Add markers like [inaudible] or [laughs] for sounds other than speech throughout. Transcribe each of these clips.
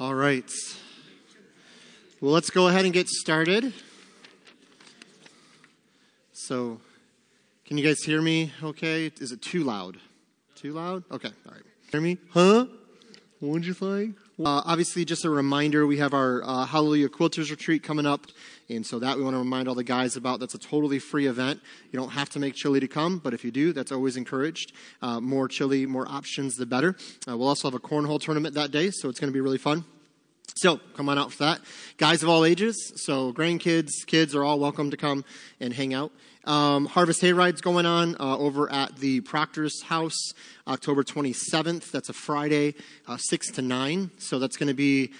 All right. Well, let's go ahead and get started. So, can you guys hear me okay? Is it too loud? Too loud? Okay, all right. Hear me? Huh? What'd you say? Uh, obviously, just a reminder, we have our uh, Hallelujah Quilters Retreat coming up. And so that we want to remind all the guys about. That's a totally free event. You don't have to make chili to come, but if you do, that's always encouraged. Uh, more chili, more options, the better. Uh, we'll also have a cornhole tournament that day, so it's going to be really fun. So come on out for that. Guys of all ages, so grandkids, kids are all welcome to come and hang out. Um, Harvest Hayride's going on uh, over at the Proctor's house, October 27th. That's a Friday, uh, 6 to 9. So that's going to be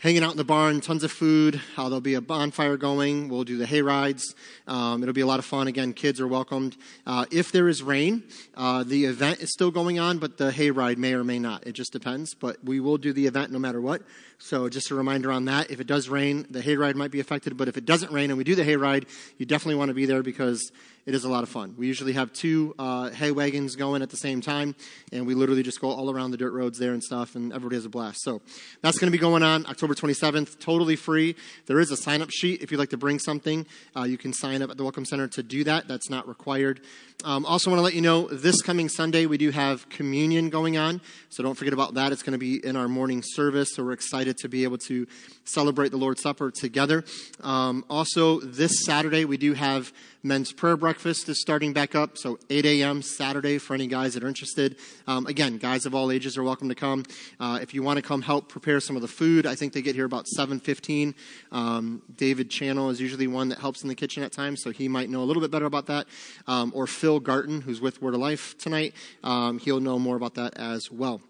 hanging out in the barn, tons of food. Uh, there'll be a bonfire going. We'll do the hay rides. Um, it'll be a lot of fun. Again, kids are welcomed. Uh, if there is rain, uh, the event is still going on, but the hay ride may or may not. It just depends. But we will do the event no matter what. So just a reminder on that. If it does rain, the hay ride might be affected. But if it doesn't rain and we do the hay ride, you definitely want to be there because it is a lot of fun. We usually have two uh, hay wagons going at the same time, and we literally just go all around the dirt roads there and stuff, and everybody has a blast. So that's going to be going on October 27th, totally free. There is a sign up sheet if you'd like to bring something. Uh, you can sign up at the Welcome Center to do that. That's not required. Um, also, want to let you know this coming Sunday we do have communion going on, so don't forget about that. It's going to be in our morning service, so we're excited to be able to celebrate the Lord's Supper together. Um, also, this Saturday we do have men's prayer breakfast is starting back up, so 8 a.m. Saturday for any guys that are interested. Um, again, guys of all ages are welcome to come. Uh, if you want to come help prepare some of the food, I think they get here about 7:15. Um, David Channel is usually one that helps in the kitchen at times, so he might know a little bit better about that. Um, or Phil Garton, who's with Word of Life tonight, um, he'll know more about that as well.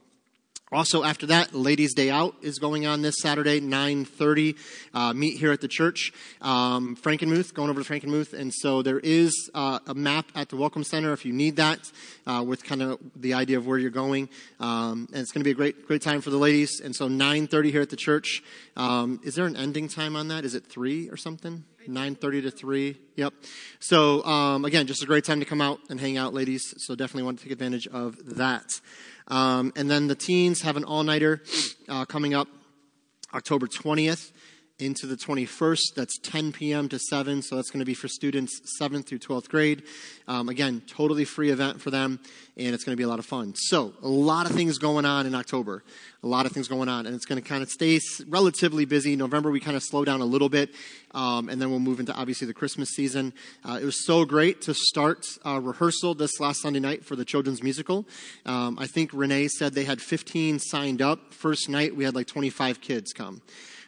Also, after that, Ladies' Day Out is going on this Saturday, 9.30. Uh, meet here at the church. Um, Frankenmuth, going over to Frankenmuth. And so there is uh, a map at the Welcome Center if you need that, uh, with kind of the idea of where you're going. Um, and it's going to be a great, great time for the ladies. And so 9.30 here at the church. Um, is there an ending time on that? Is it 3 or something? 9.30 to 3 yep. So um, again just a great time to come out and hang out ladies. So definitely want to take advantage of that. Um, and then the teens have an all nighter uh, coming up October 20th into the 21st. That's 10 p.m. to 7, so that's going to be for students 7th through 12th grade. Um, again, totally free event for them, and it's going to be a lot of fun. So, a lot of things going on in October. A lot of things going on, and it's going to kind of stay relatively busy. November, we kind of slow down a little bit, um, and then we'll move into obviously the Christmas season. Uh, it was so great to start uh, rehearsal this last Sunday night for the children's musical. Um, I think Renee said they had 15 signed up. First night, we had like 25 kids come.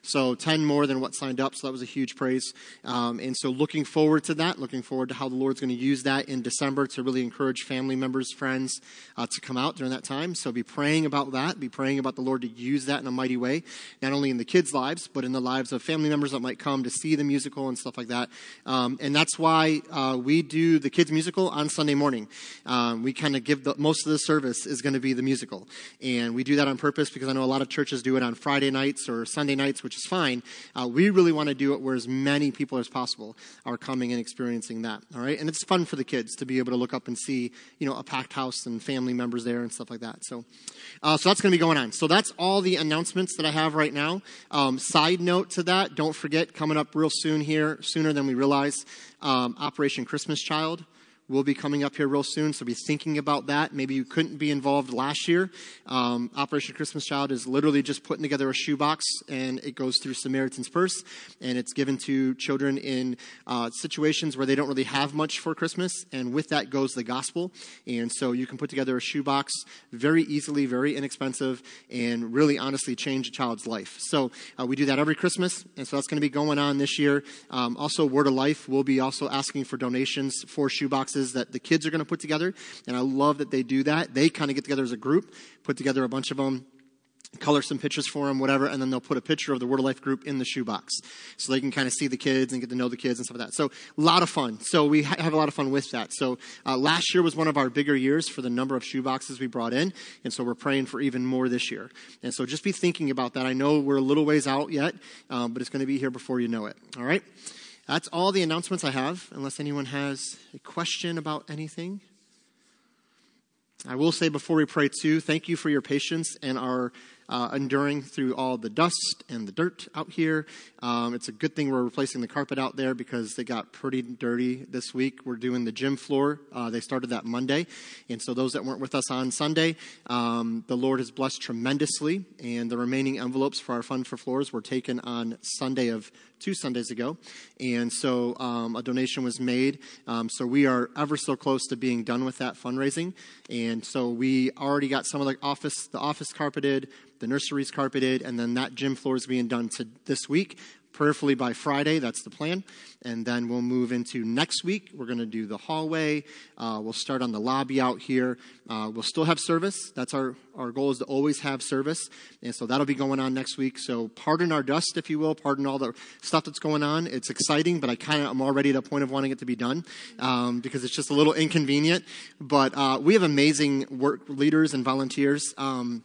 So 10 more than what signed up. So that was a huge praise. Um, and so looking forward to that, looking forward to how the Lord's going to use that in December to really encourage family members, friends uh, to come out during that time. So be praying about that. Be praying about the Lord to use that in a mighty way, not only in the kids' lives, but in the lives of family members that might come to see the musical and stuff like that. Um, and that's why uh, we do the kids' musical on Sunday morning. Um, we kind of give the, most of the service is going to be the musical. And we do that on purpose because I know a lot of churches do it on Friday nights or Sunday nights, which which is fine. Uh, we really want to do it where as many people as possible are coming and experiencing that. All right, and it's fun for the kids to be able to look up and see, you know, a packed house and family members there and stuff like that. So, uh, so that's going to be going on. So that's all the announcements that I have right now. Um, side note to that, don't forget coming up real soon here, sooner than we realize, um, Operation Christmas Child will be coming up here real soon, so be thinking about that. Maybe you couldn't be involved last year. Um, Operation Christmas Child is literally just putting together a shoebox, and it goes through Samaritan's Purse, and it's given to children in uh, situations where they don't really have much for Christmas, and with that goes the gospel. And so you can put together a shoebox very easily, very inexpensive, and really honestly change a child's life. So uh, we do that every Christmas, and so that's going to be going on this year. Um, also, Word of Life will be also asking for donations for shoeboxes that the kids are going to put together. And I love that they do that. They kind of get together as a group, put together a bunch of them, color some pictures for them, whatever, and then they'll put a picture of the Word of Life group in the shoebox. So they can kind of see the kids and get to know the kids and stuff like that. So a lot of fun. So we ha- have a lot of fun with that. So uh, last year was one of our bigger years for the number of shoeboxes we brought in. And so we're praying for even more this year. And so just be thinking about that. I know we're a little ways out yet, um, but it's going to be here before you know it. All right? That's all the announcements I have, unless anyone has a question about anything. I will say before we pray, too, thank you for your patience and our uh, enduring through all the dust and the dirt out here. Um, it's a good thing we're replacing the carpet out there because they got pretty dirty this week. We're doing the gym floor. Uh, they started that Monday. And so those that weren't with us on Sunday, um, the Lord has blessed tremendously. And the remaining envelopes for our fund for floors were taken on Sunday of two Sundays ago. And so um, a donation was made. Um, so we are ever so close to being done with that fundraising. And so we already got some of the office, the office carpeted, the nurseries carpeted, and then that gym floor is being done to this week prayerfully by Friday. That's the plan. And then we'll move into next week. We're going to do the hallway. Uh, we'll start on the lobby out here. Uh, we'll still have service. That's our, our goal is to always have service. And so that'll be going on next week. So pardon our dust, if you will. Pardon all the stuff that's going on. It's exciting, but I kind of am already at a point of wanting it to be done um, because it's just a little inconvenient. But uh, we have amazing work leaders and volunteers. Um,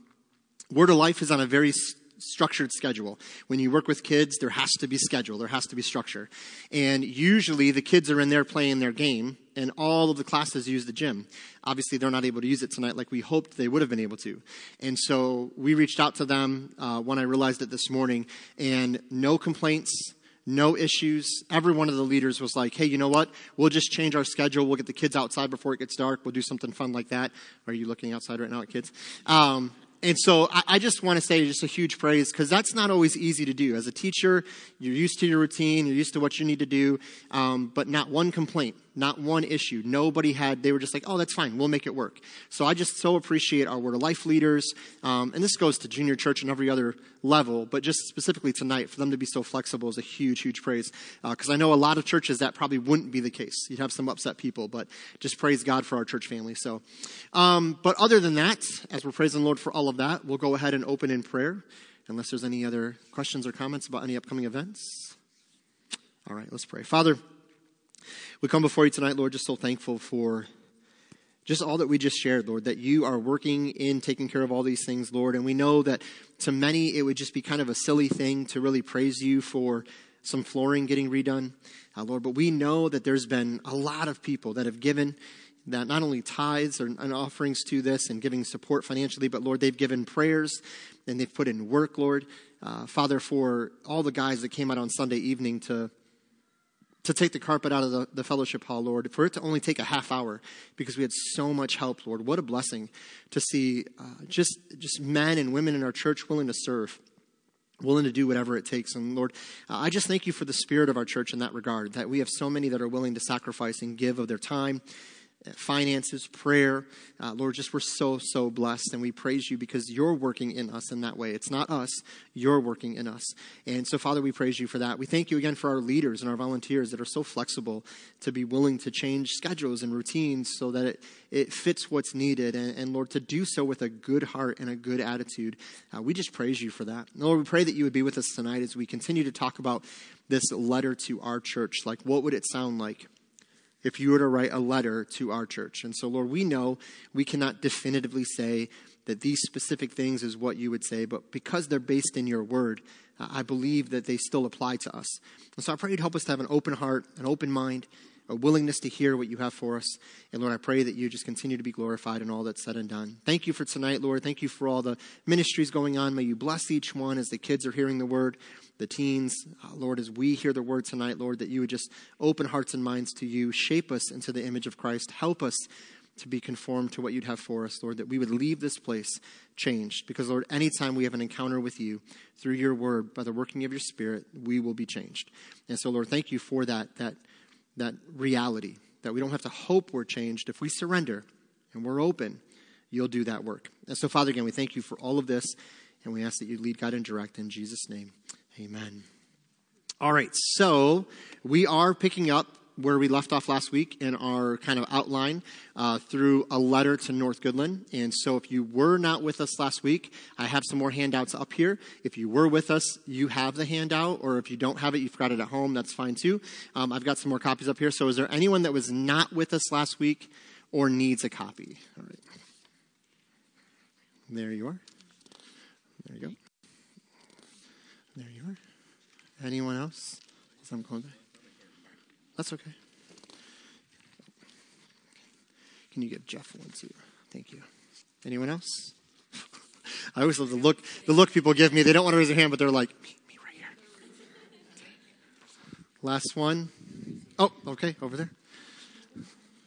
Word of Life is on a very structured schedule. When you work with kids, there has to be schedule, there has to be structure. And usually the kids are in there playing their game, and all of the classes use the gym. Obviously, they're not able to use it tonight like we hoped they would have been able to. And so we reached out to them uh, when I realized it this morning, and no complaints. No issues. Every one of the leaders was like, hey, you know what? We'll just change our schedule. We'll get the kids outside before it gets dark. We'll do something fun like that. Are you looking outside right now at kids? Um, and so I, I just want to say just a huge praise because that's not always easy to do. As a teacher, you're used to your routine, you're used to what you need to do, um, but not one complaint not one issue. Nobody had, they were just like, oh, that's fine, we'll make it work. So I just so appreciate our Word of Life leaders, um, and this goes to junior church and every other level, but just specifically tonight, for them to be so flexible is a huge, huge praise. Because uh, I know a lot of churches that probably wouldn't be the case. You'd have some upset people, but just praise God for our church family. So, um, but other than that, as we're praising the Lord for all of that, we'll go ahead and open in prayer, unless there's any other questions or comments about any upcoming events. All right, let's pray. Father, we come before you tonight, Lord, just so thankful for just all that we just shared, Lord, that you are working in taking care of all these things, Lord. And we know that to many it would just be kind of a silly thing to really praise you for some flooring getting redone, uh, Lord. But we know that there's been a lot of people that have given that not only tithes and offerings to this and giving support financially, but Lord, they've given prayers and they've put in work, Lord. Uh, Father, for all the guys that came out on Sunday evening to to take the carpet out of the, the, fellowship hall, Lord, for it to only take a half hour because we had so much help, Lord. What a blessing to see uh, just, just men and women in our church willing to serve, willing to do whatever it takes. And Lord, uh, I just thank you for the spirit of our church in that regard, that we have so many that are willing to sacrifice and give of their time finances, prayer. Uh, Lord, just we're so, so blessed, and we praise you because you're working in us in that way. It's not us, you're working in us. And so, Father, we praise you for that. We thank you again for our leaders and our volunteers that are so flexible to be willing to change schedules and routines so that it, it fits what's needed. And, and Lord, to do so with a good heart and a good attitude. Uh, we just praise you for that. Lord, we pray that you would be with us tonight as we continue to talk about this letter to our church. Like, what would it sound like? If you were to write a letter to our church. And so, Lord, we know we cannot definitively say that these specific things is what you would say, but because they're based in your word, uh, I believe that they still apply to us. And so I pray you'd help us to have an open heart, an open mind, a willingness to hear what you have for us. And Lord, I pray that you just continue to be glorified in all that's said and done. Thank you for tonight, Lord. Thank you for all the ministries going on. May you bless each one as the kids are hearing the word the teens. Uh, Lord, as we hear the word tonight, Lord, that you would just open hearts and minds to you, shape us into the image of Christ, help us to be conformed to what you'd have for us, Lord, that we would leave this place changed. Because, Lord, anytime we have an encounter with you through your word, by the working of your spirit, we will be changed. And so, Lord, thank you for that, that, that reality, that we don't have to hope we're changed. If we surrender and we're open, you'll do that work. And so, Father, again, we thank you for all of this, and we ask that you lead, God, and direct in Jesus' name. Amen. All right, so we are picking up where we left off last week in our kind of outline uh, through a letter to North Goodland. And so, if you were not with us last week, I have some more handouts up here. If you were with us, you have the handout, or if you don't have it, you've got it at home, that's fine too. Um, I've got some more copies up here. So, is there anyone that was not with us last week or needs a copy? All right. There you are. There you go. There you are. Anyone else? Some That's okay. Can you give Jeff one too? Thank you. Anyone else? [laughs] I always love the look, the look people give me. They don't want to raise their hand, but they're like, me, me right here. Last one. Oh, okay, over there.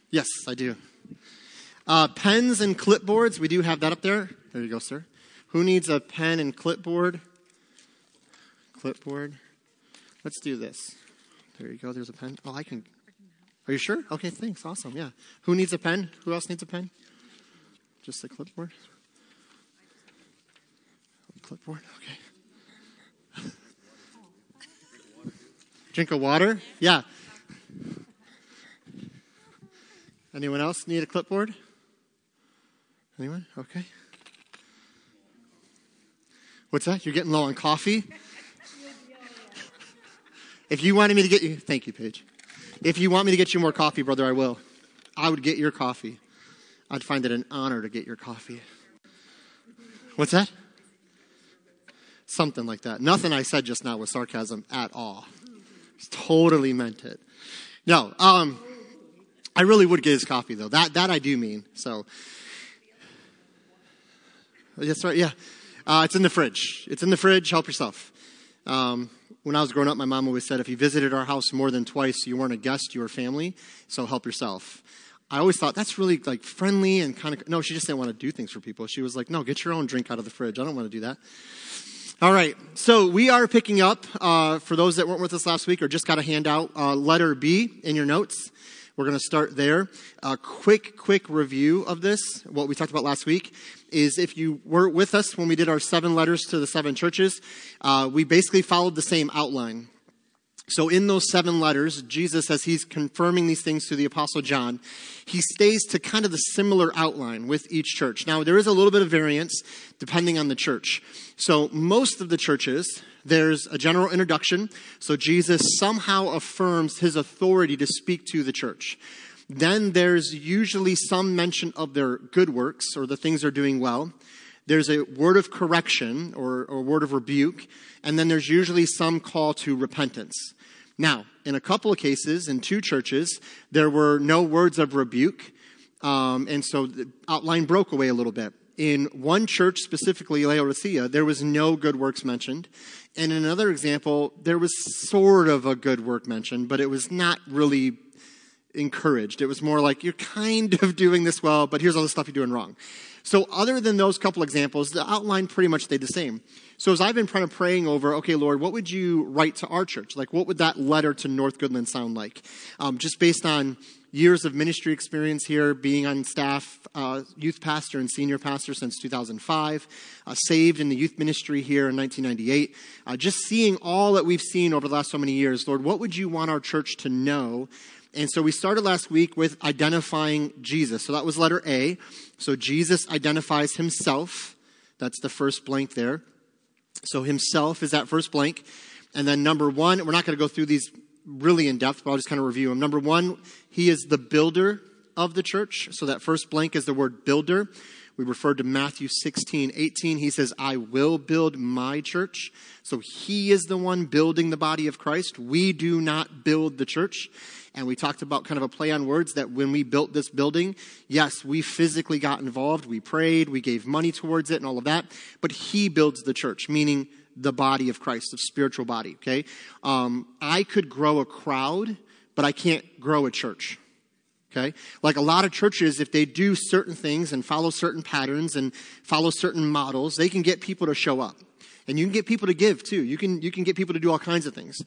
Yes, I do. Uh, pens and clipboards, we do have that up there. There you go, sir. Who needs a pen and clipboard? Clipboard. Let's do this. There you go. There's a pen. Oh, I can. Are you sure? Okay, thanks. Awesome. Yeah. Who needs a pen? Who else needs a pen? Just a clipboard? Clipboard? Okay. [laughs] Drink of water? Yeah. Anyone else need a clipboard? Anyone? Okay. What's that? You're getting low on coffee? If you wanted me to get you, thank you, Paige. If you want me to get you more coffee, brother, I will. I would get your coffee. I'd find it an honor to get your coffee. What's that? Something like that. Nothing I said just now was sarcasm at all. Totally meant it. No, um, I really would get his coffee though. That that I do mean. So that's right. Yeah, uh, it's in the fridge. It's in the fridge. Help yourself. Um, when I was growing up, my mom always said, if you visited our house more than twice, you weren't a guest, you were family. So help yourself. I always thought that's really like friendly and kind of. No, she just didn't want to do things for people. She was like, no, get your own drink out of the fridge. I don't want to do that. All right, so we are picking up, uh, for those that weren't with us last week or just got a handout, uh, letter B in your notes. We're going to start there. A quick, quick review of this, what we talked about last week, is if you were with us when we did our seven letters to the seven churches, uh, we basically followed the same outline. So in those seven letters, Jesus, as he's confirming these things to the Apostle John, he stays to kind of the similar outline with each church. Now, there is a little bit of variance depending on the church. So most of the churches, there's a general introduction. So Jesus somehow affirms his authority to speak to the church. Then there's usually some mention of their good works or the things they're doing well. There's a word of correction or, a word of rebuke. And then there's usually some call to repentance. Now, in a couple of cases, in two churches, there were no words of rebuke. Um, and so the outline broke away a little bit. In one church, specifically Laodicea, there was no good works mentioned. And in another example, there was sort of a good work mentioned, but it was not really encouraged. It was more like, you're kind of doing this well, but here's all the stuff you're doing wrong. So other than those couple examples, the outline pretty much stayed the same. So as I've been kind of praying over, okay, Lord, what would you write to our church? Like, what would that letter to North Goodland sound like? Um, just based on years of ministry experience here, being on staff, uh, youth pastor and senior pastor since 2005, uh, saved in the youth ministry here in 1998. Uh, just seeing all that we've seen over the last so many years, Lord, what would you want our church to know and so we started last week with identifying Jesus. So that was letter A. So Jesus identifies himself. That's the first blank there. So himself is that first blank. And then number one, we're not going to go through these really in depth, but I'll just kind of review them. Number one, he is the builder of the church. So that first blank is the word builder. We referred to Matthew 16, 18. He says, I will build my church. So he is the one building the body of Christ. We do not build the church. And we talked about kind of a play on words that when we built this building, yes, we physically got involved. We prayed, we gave money towards it and all of that. But he builds the church, meaning the body of Christ, the spiritual body, okay? Um, I could grow a crowd, but I can't grow a church. Okay? Like a lot of churches, if they do certain things and follow certain patterns and follow certain models, they can get people to show up. And you can get people to give too. You can, you can get people to do all kinds of things.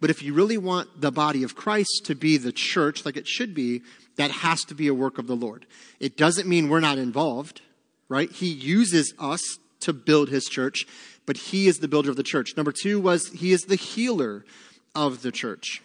But if you really want the body of Christ to be the church like it should be, that has to be a work of the Lord. It doesn't mean we're not involved, right? He uses us to build his church, but he is the builder of the church. Number two was he is the healer of the church.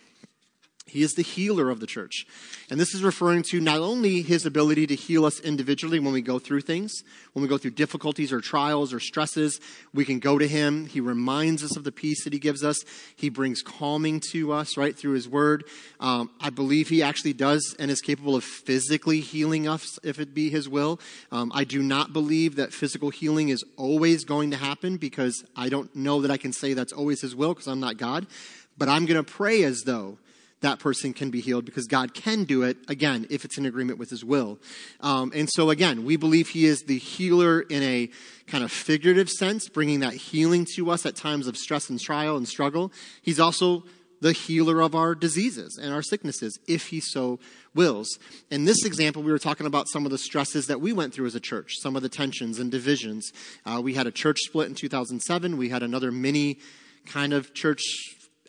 He is the healer of the church. And this is referring to not only his ability to heal us individually when we go through things, when we go through difficulties or trials or stresses, we can go to him. He reminds us of the peace that he gives us. He brings calming to us, right, through his word. Um, I believe he actually does and is capable of physically healing us if it be his will. Um, I do not believe that physical healing is always going to happen because I don't know that I can say that's always his will because I'm not God. But I'm going to pray as though that person can be healed because God can do it, again, if it's in agreement with his will. Um, and so, again, we believe he is the healer in a kind of figurative sense, bringing that healing to us at times of stress and trial and struggle. He's also the healer of our diseases and our sicknesses, if he so wills. In this example, we were talking about some of the stresses that we went through as a church, some of the tensions and divisions. Uh, we had a church split in 2007. We had another mini kind of church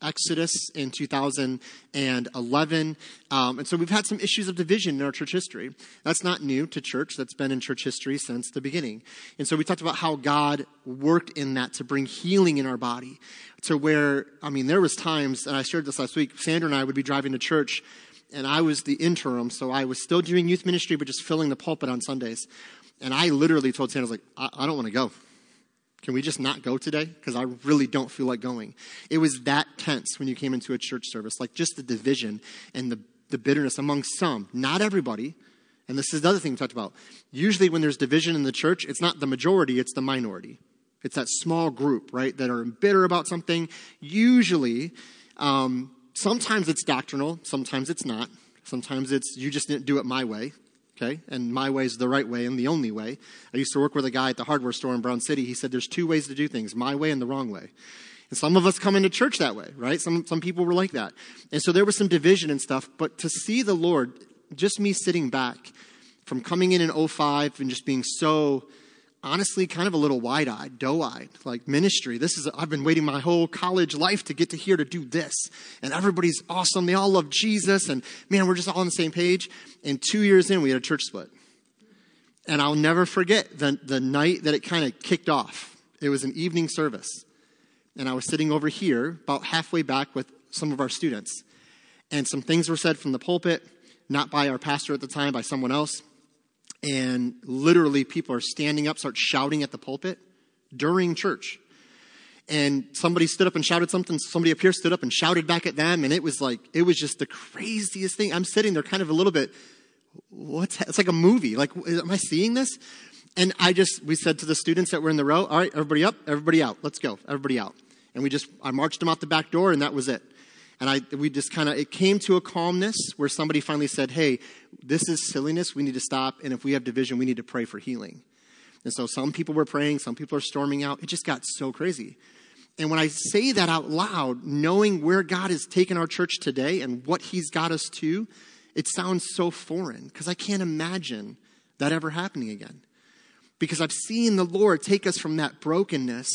Exodus in 2011. Um, and so we've had some issues of division in our church history. That's not new to church. That's been in church history since the beginning. And so we talked about how God worked in that to bring healing in our body to where, I mean, there was times, and I shared this last week, Sandra and I would be driving to church and I was the interim. So I was still doing youth ministry, but just filling the pulpit on Sundays. And I literally told Sandra, I was like, I, I don't want to go. Can we just not go today? Because I really don't feel like going. It was that tense when you came into a church service, like just the division and the, the bitterness among some, not everybody. And this is the other thing we talked about. Usually, when there's division in the church, it's not the majority, it's the minority. It's that small group, right, that are bitter about something. Usually, um, sometimes it's doctrinal, sometimes it's not. Sometimes it's you just didn't do it my way okay? And my way is the right way and the only way. I used to work with a guy at the hardware store in Brown City. He said there's two ways to do things my way and the wrong way. And some of us come into church that way, right? Some, some people were like that. And so there was some division and stuff, but to see the Lord, just me sitting back from coming in in 05 and just being so honestly kind of a little wide eyed, doe eyed, like ministry. This is, I've been waiting my whole college life to get to here to do this. And everybody's awesome. They all love Jesus. And man, we're just all on the same page. And two years in, we had a church split. And I'll never forget the, the night that it kind of kicked off. It was an evening service. And I was sitting over here, about halfway back with some of our students. And some things were said from the pulpit, not by our pastor at the time, by someone else and literally people are standing up, start shouting at the pulpit during church. And somebody stood up and shouted something. Somebody up here stood up and shouted back at them. And it was like, it was just the craziest thing. I'm sitting there kind of a little bit, what's that? It's like a movie. Like, am I seeing this? And I just, we said to the students that were in the row, all right, everybody up, everybody out. Let's go, everybody out. And we just, I marched them out the back door and that was it. And I, we just kind of, it came to a calmness where somebody finally said, hey, this is silliness. We need to stop. And if we have division, we need to pray for healing. And so some people were praying, some people are storming out. It just got so crazy. And when I say that out loud, knowing where God has taken our church today and what He's got us to, it sounds so foreign because I can't imagine that ever happening again. Because I've seen the Lord take us from that brokenness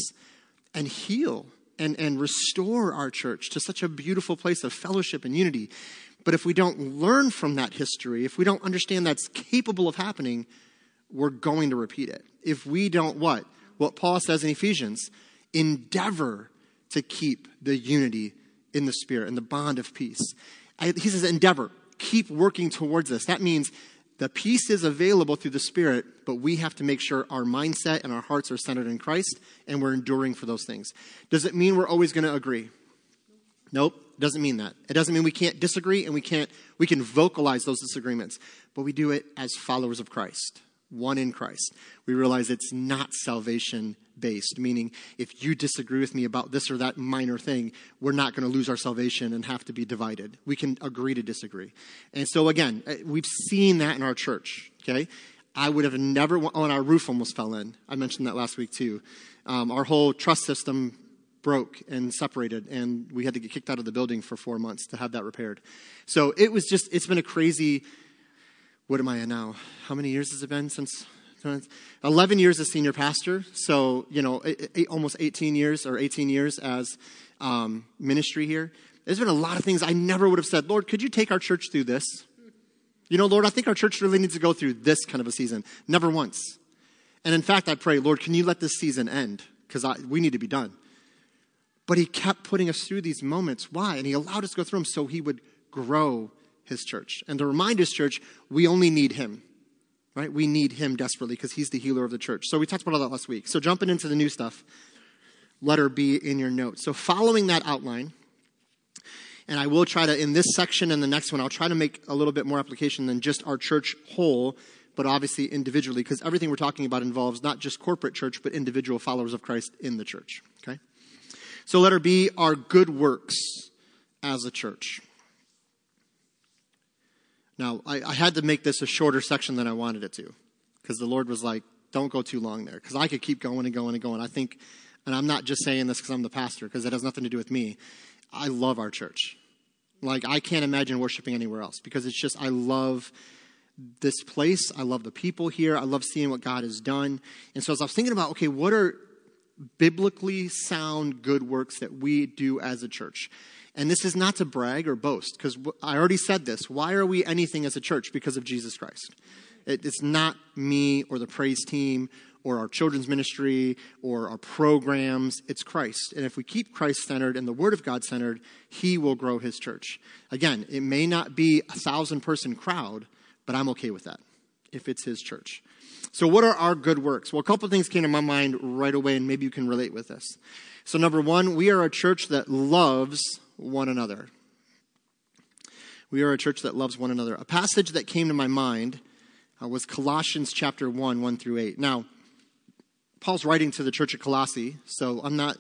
and heal and, and restore our church to such a beautiful place of fellowship and unity. But if we don't learn from that history, if we don't understand that's capable of happening, we're going to repeat it. If we don't what? What Paul says in Ephesians endeavor to keep the unity in the Spirit and the bond of peace. I, he says, endeavor, keep working towards this. That means the peace is available through the Spirit, but we have to make sure our mindset and our hearts are centered in Christ and we're enduring for those things. Does it mean we're always going to agree? Nope, doesn't mean that. It doesn't mean we can't disagree and we can't we can vocalize those disagreements, but we do it as followers of Christ, one in Christ. We realize it's not salvation based, meaning if you disagree with me about this or that minor thing, we're not going to lose our salvation and have to be divided. We can agree to disagree. And so, again, uh, we've seen that in our church, okay? I would have never, oh, and our roof almost fell in. I mentioned that last week too. Um, our whole truss system broke and separated, and we had to get kicked out of the building for four months to have that repaired. So it was just, it's been a crazy, what am I now? How many years has it been since 11 years as senior pastor, so, you know, eight, almost 18 years or 18 years as um, ministry here. There's been a lot of things I never would have said, Lord, could you take our church through this? You know, Lord, I think our church really needs to go through this kind of a season. Never once. And in fact, I pray, Lord, can you let this season end? Because we need to be done. But he kept putting us through these moments. Why? And he allowed us to go through them so he would grow his church. And to remind his church, we only need him right? We need him desperately because he's the healer of the church. So we talked about all that last week. So jumping into the new stuff, letter B in your notes. So following that outline, and I will try to, in this section and the next one, I'll try to make a little bit more application than just our church whole, but obviously individually, because everything we're talking about involves not just corporate church, but individual followers of Christ in the church. Okay? So letter B are good works as a church. Now, I, I had to make this a shorter section than I wanted it to because the Lord was like, don't go too long there because I could keep going and going and going. I think, and I'm not just saying this because I'm the pastor because it has nothing to do with me. I love our church. Like, I can't imagine worshiping anywhere else because it's just, I love this place. I love the people here. I love seeing what God has done. And so as I was thinking about, okay, what are biblically sound good works that we do as a church? And this is not to brag or boast, because I already said this. Why are we anything as a church? Because of Jesus Christ. It's not me or the praise team or our children's ministry or our programs. It's Christ. And if we keep Christ centered and the Word of God centered, He will grow His church. Again, it may not be a thousand person crowd, but I'm okay with that if it's His church. So, what are our good works? Well, a couple things came to my mind right away, and maybe you can relate with this. So, number one, we are a church that loves one another. We are a church that loves one another. A passage that came to my mind uh, was Colossians chapter 1, 1 through 8. Now, Paul's writing to the church at Colossae, so I'm not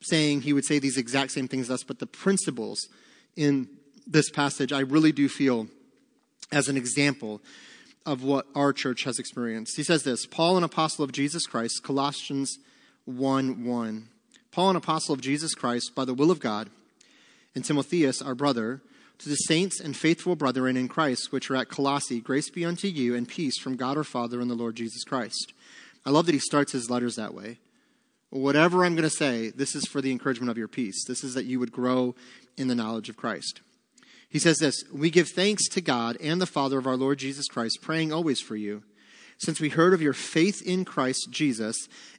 saying he would say these exact same things as us, but the principles in this passage I really do feel as an example of what our church has experienced. He says this Paul, an apostle of Jesus Christ, Colossians 1 1. Paul, an apostle of Jesus Christ, by the will of God, and Timotheus, our brother, to the saints and faithful brethren in Christ which are at Colossae, grace be unto you and peace from God our Father and the Lord Jesus Christ. I love that he starts his letters that way. Whatever I'm going to say, this is for the encouragement of your peace. This is that you would grow in the knowledge of Christ. He says this We give thanks to God and the Father of our Lord Jesus Christ, praying always for you, since we heard of your faith in Christ Jesus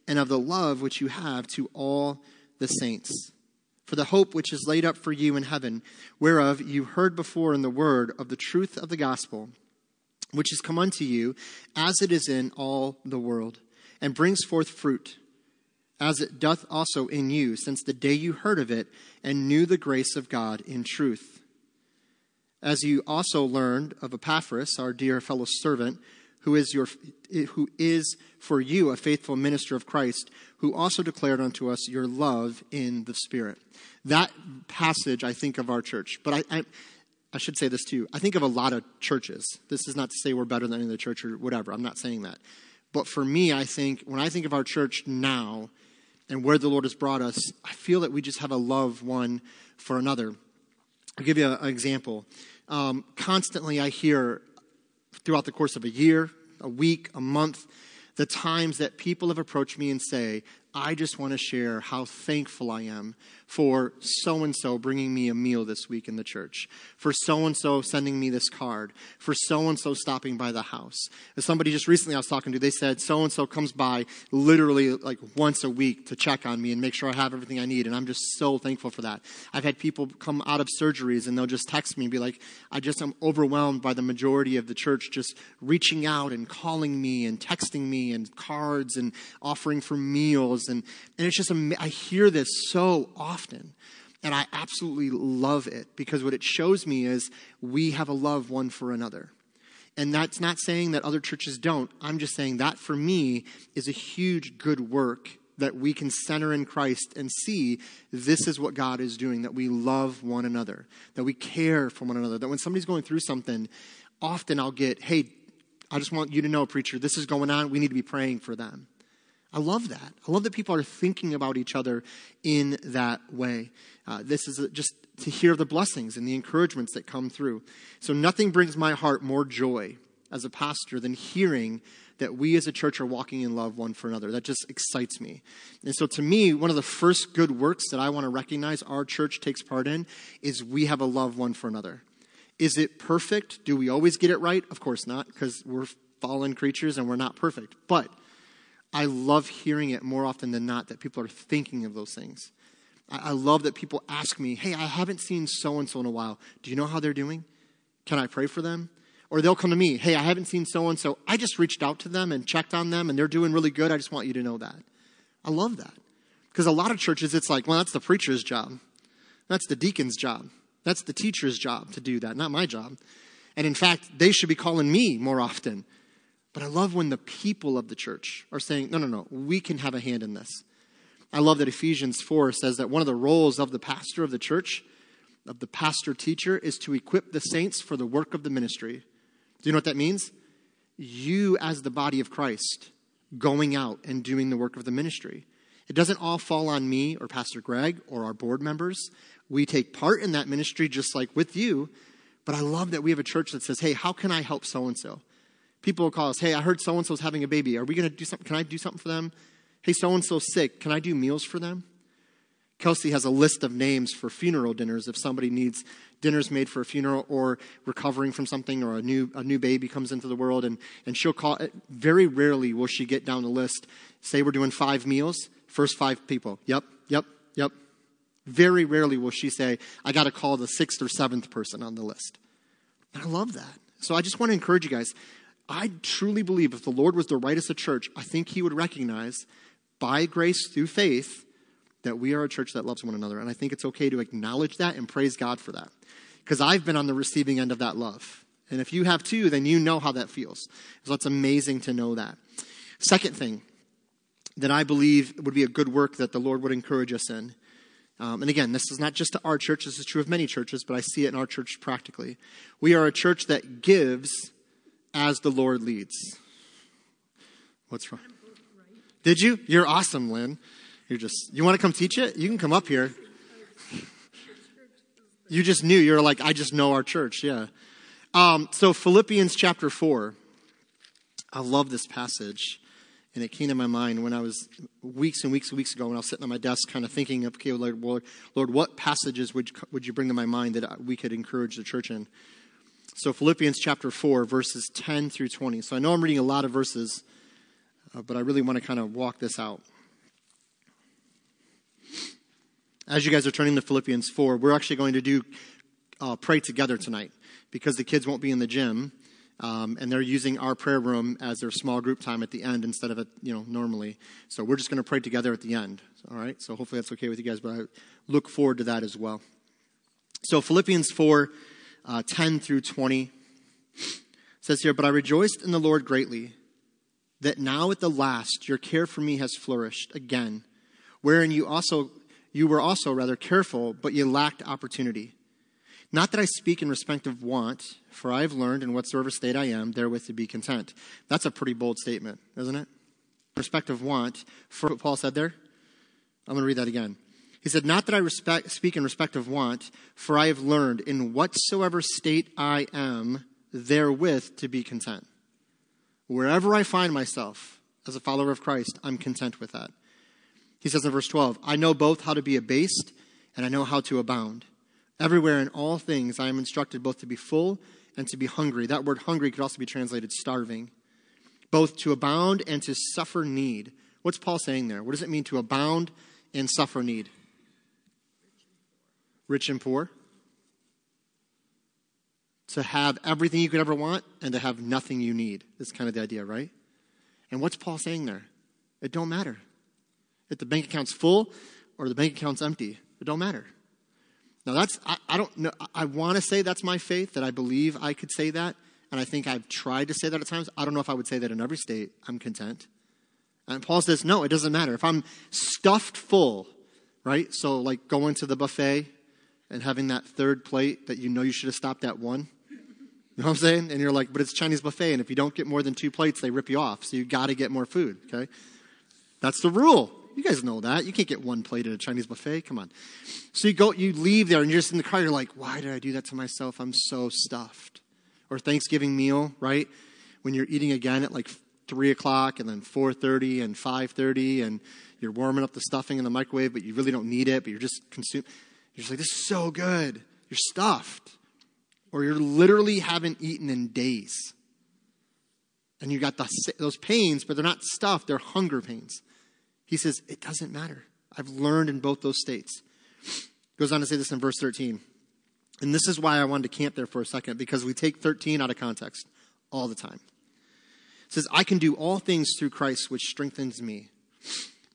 and of the love which you have to all the saints for the hope which is laid up for you in heaven, whereof you heard before in the word of the truth of the gospel, which is come unto you, as it is in all the world, and brings forth fruit, as it doth also in you, since the day you heard of it, and knew the grace of God in truth. As you also learned of Epaphras, our dear fellow servant, who is, your, who is for you a faithful minister of Christ, who also declared unto us your love in the Spirit. That passage, I think of our church, but I, I, I should say this too. I think of a lot of churches. This is not to say we're better than any other church or whatever. I'm not saying that. But for me, I think when I think of our church now and where the Lord has brought us, I feel that we just have a love one for another. I'll give you an example. Um, constantly, I hear throughout the course of a year, a week, a month, the times that people have approached me and say, I just want to share how thankful I am for so and so bringing me a meal this week in the church, for so and so sending me this card, for so and so stopping by the house. As somebody just recently I was talking to, they said so and so comes by literally like once a week to check on me and make sure I have everything I need. And I'm just so thankful for that. I've had people come out of surgeries and they'll just text me and be like, I just am overwhelmed by the majority of the church just reaching out and calling me and texting me and cards and offering for meals and, and it's just, I hear this so often. And I absolutely love it because what it shows me is we have a love one for another. And that's not saying that other churches don't. I'm just saying that for me is a huge good work that we can center in Christ and see this is what God is doing, that we love one another, that we care for one another, that when somebody's going through something, often I'll get, hey, I just want you to know, preacher, this is going on. We need to be praying for them. I love that. I love that people are thinking about each other in that way. Uh, this is just to hear the blessings and the encouragements that come through. So, nothing brings my heart more joy as a pastor than hearing that we as a church are walking in love one for another. That just excites me. And so, to me, one of the first good works that I want to recognize our church takes part in is we have a love one for another. Is it perfect? Do we always get it right? Of course not, because we're fallen creatures and we're not perfect. But I love hearing it more often than not that people are thinking of those things. I, love that people ask me, hey, I haven't seen so and so in a while. Do you know how they're doing? Can I pray for them? Or they'll come to me, hey, I haven't seen so and so. I just reached out to them and checked on them and they're doing really good. I just want you to know that. I love that. Because a lot of churches, it's like, well, that's the preacher's job. That's the deacon's job. That's the teacher's job to do that, not my job. And in fact, they should be calling me more often but I love when the people of the church are saying, no, no, no, we can have a hand in this. I love that Ephesians 4 says that one of the roles of the pastor of the church of the pastor teacher is to equip the saints for the work of the ministry. Do you know what that means? You, as the body of Christ, going out and doing the work of the ministry. It doesn't all fall on me or Pastor Greg or our board members. We take part in that ministry just like with you. But I love that we have a church that says, hey, how can I help so and so? People will call us, hey, I heard so and so's having a baby. Are we going to do something? Can I do something for them? Hey, so and so's sick. Can I do meals for them? Kelsey has a list of names for funeral dinners if somebody needs dinners made for a funeral or recovering from something or a new, a new baby comes into the world. And, and she'll call, eh, very rarely will she get down the list. Say we're doing five meals, first five people. Yep, yep, yep. Very rarely will she say, I got to call the sixth or seventh person on the list. And I love that. So I just want to encourage you guys. I truly believe if the Lord was to write us a church, I think He would recognize by grace through faith that we are a church that loves one another. And I think it's okay to acknowledge that and praise God for that. Because I've been on the receiving end of that love. And if you have too, then you know how that feels. So it's amazing to know that. Second thing that I believe would be a good work that the Lord would encourage us in. Um, and again, this is not just to our church, this is true of many churches, but I see it in our church practically. We are a church that gives as the Lord leads. What's wrong? Did you? You're awesome, Lynn. You're just, you want to come teach it? You can come up here. You just knew. You're like, I just know our church. Yeah. Um, so, Philippians chapter 4. I love this passage. And it came to my mind when I was weeks and weeks and weeks ago when I was sitting on my desk kind of thinking, okay, Lord, Lord, Lord what passages would, would you bring to my mind that we could encourage the church in? So, Philippians chapter 4, verses 10 through 20. So, I know I'm reading a lot of verses, uh, but I really want to kind of walk this out. As you guys are turning to Philippians 4, we're actually going to do uh, pray together tonight because the kids won't be in the gym. Um, and they're using our prayer room as their small group time at the end instead of it, you know, normally. So we're just going to pray together at the end. All right. So hopefully that's okay with you guys, but I look forward to that as well. So Philippians 4, uh, 10 through 20 says here, But I rejoiced in the Lord greatly that now at the last your care for me has flourished again, wherein you also you were also rather careful, but you lacked opportunity. Not that I speak in respect of want, for I have learned in whatsoever state I am, therewith to be content. That's a pretty bold statement, isn't it? Respect of want, for what Paul said there. I'm going to read that again. He said, Not that I respect, speak in respect of want, for I have learned in whatsoever state I am, therewith to be content. Wherever I find myself as a follower of Christ, I'm content with that. He says in verse 12, I know both how to be abased and I know how to abound. Everywhere in all things I am instructed both to be full and to be hungry. That word hungry could also be translated starving. Both to abound and to suffer need. What's Paul saying there? What does it mean to abound and suffer need? Rich and poor. To have everything you could ever want and to have nothing you need. That's kind of the idea, right? And what's Paul saying there? It don't matter. If the bank account's full or the bank account's empty, it don't matter. Now that's I, I don't know. I want to say that's my faith that I believe I could say that, and I think I've tried to say that at times. I don't know if I would say that in every state. I'm content. And Paul says, no, it doesn't matter. If I'm stuffed full, right? So like going to the buffet and having that third plate that you know you should have stopped at one. You know what I'm saying? And you're like, but it's Chinese buffet, and if you don't get more than two plates, they rip you off. So you got to get more food. Okay, that's the rule. You guys know that. You can't get one plate at a Chinese buffet. Come on. So you go, you leave there and you're just in the car. You're like, why did I do that to myself? I'm so stuffed. Or Thanksgiving meal, right? When you're eating again at like three o'clock and then 4.30 and 5.30 and you're warming up the stuffing in the microwave, but you really don't need it, but you're just consuming. You're just like, this is so good. You're stuffed. Or you're literally haven't eaten in days. And you got the, those pains, but they're not stuffed, they're hunger pains. He says, It doesn't matter. I've learned in both those states. Goes on to say this in verse 13. And this is why I wanted to camp there for a second, because we take 13 out of context all the time. It says, I can do all things through Christ, which strengthens me.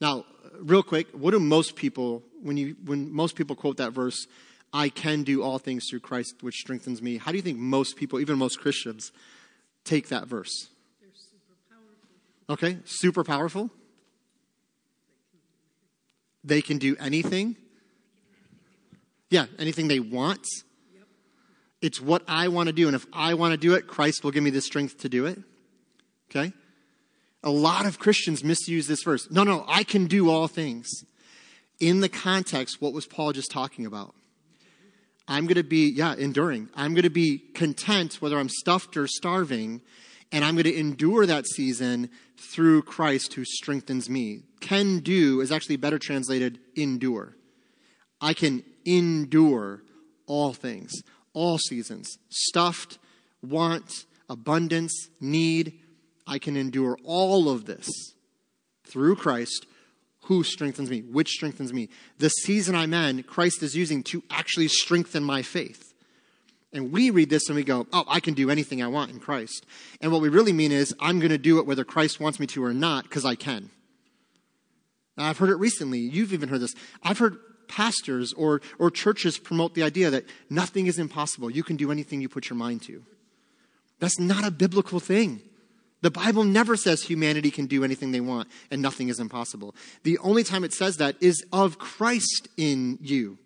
Now, real quick, what do most people, when, you, when most people quote that verse, I can do all things through Christ, which strengthens me, how do you think most people, even most Christians, take that verse? Super okay, super powerful. They can do anything. Yeah, anything they want. It's what I want to do. And if I want to do it, Christ will give me the strength to do it. Okay? A lot of Christians misuse this verse. No, no, I can do all things. In the context, what was Paul just talking about? I'm going to be, yeah, enduring. I'm going to be content whether I'm stuffed or starving, and I'm going to endure that season through Christ who strengthens me. Can do is actually better translated endure. I can endure all things, all seasons, stuffed, want, abundance, need. I can endure all of this through Christ who strengthens me, which strengthens me. The season I'm in, Christ is using to actually strengthen my faith. And we read this and we go, oh, I can do anything I want in Christ. And what we really mean is, I'm going to do it whether Christ wants me to or not because I can. Now, I've heard it recently. You've even heard this. I've heard pastors or, or churches promote the idea that nothing is impossible. You can do anything you put your mind to. That's not a biblical thing. The Bible never says humanity can do anything they want and nothing is impossible. The only time it says that is of Christ in you.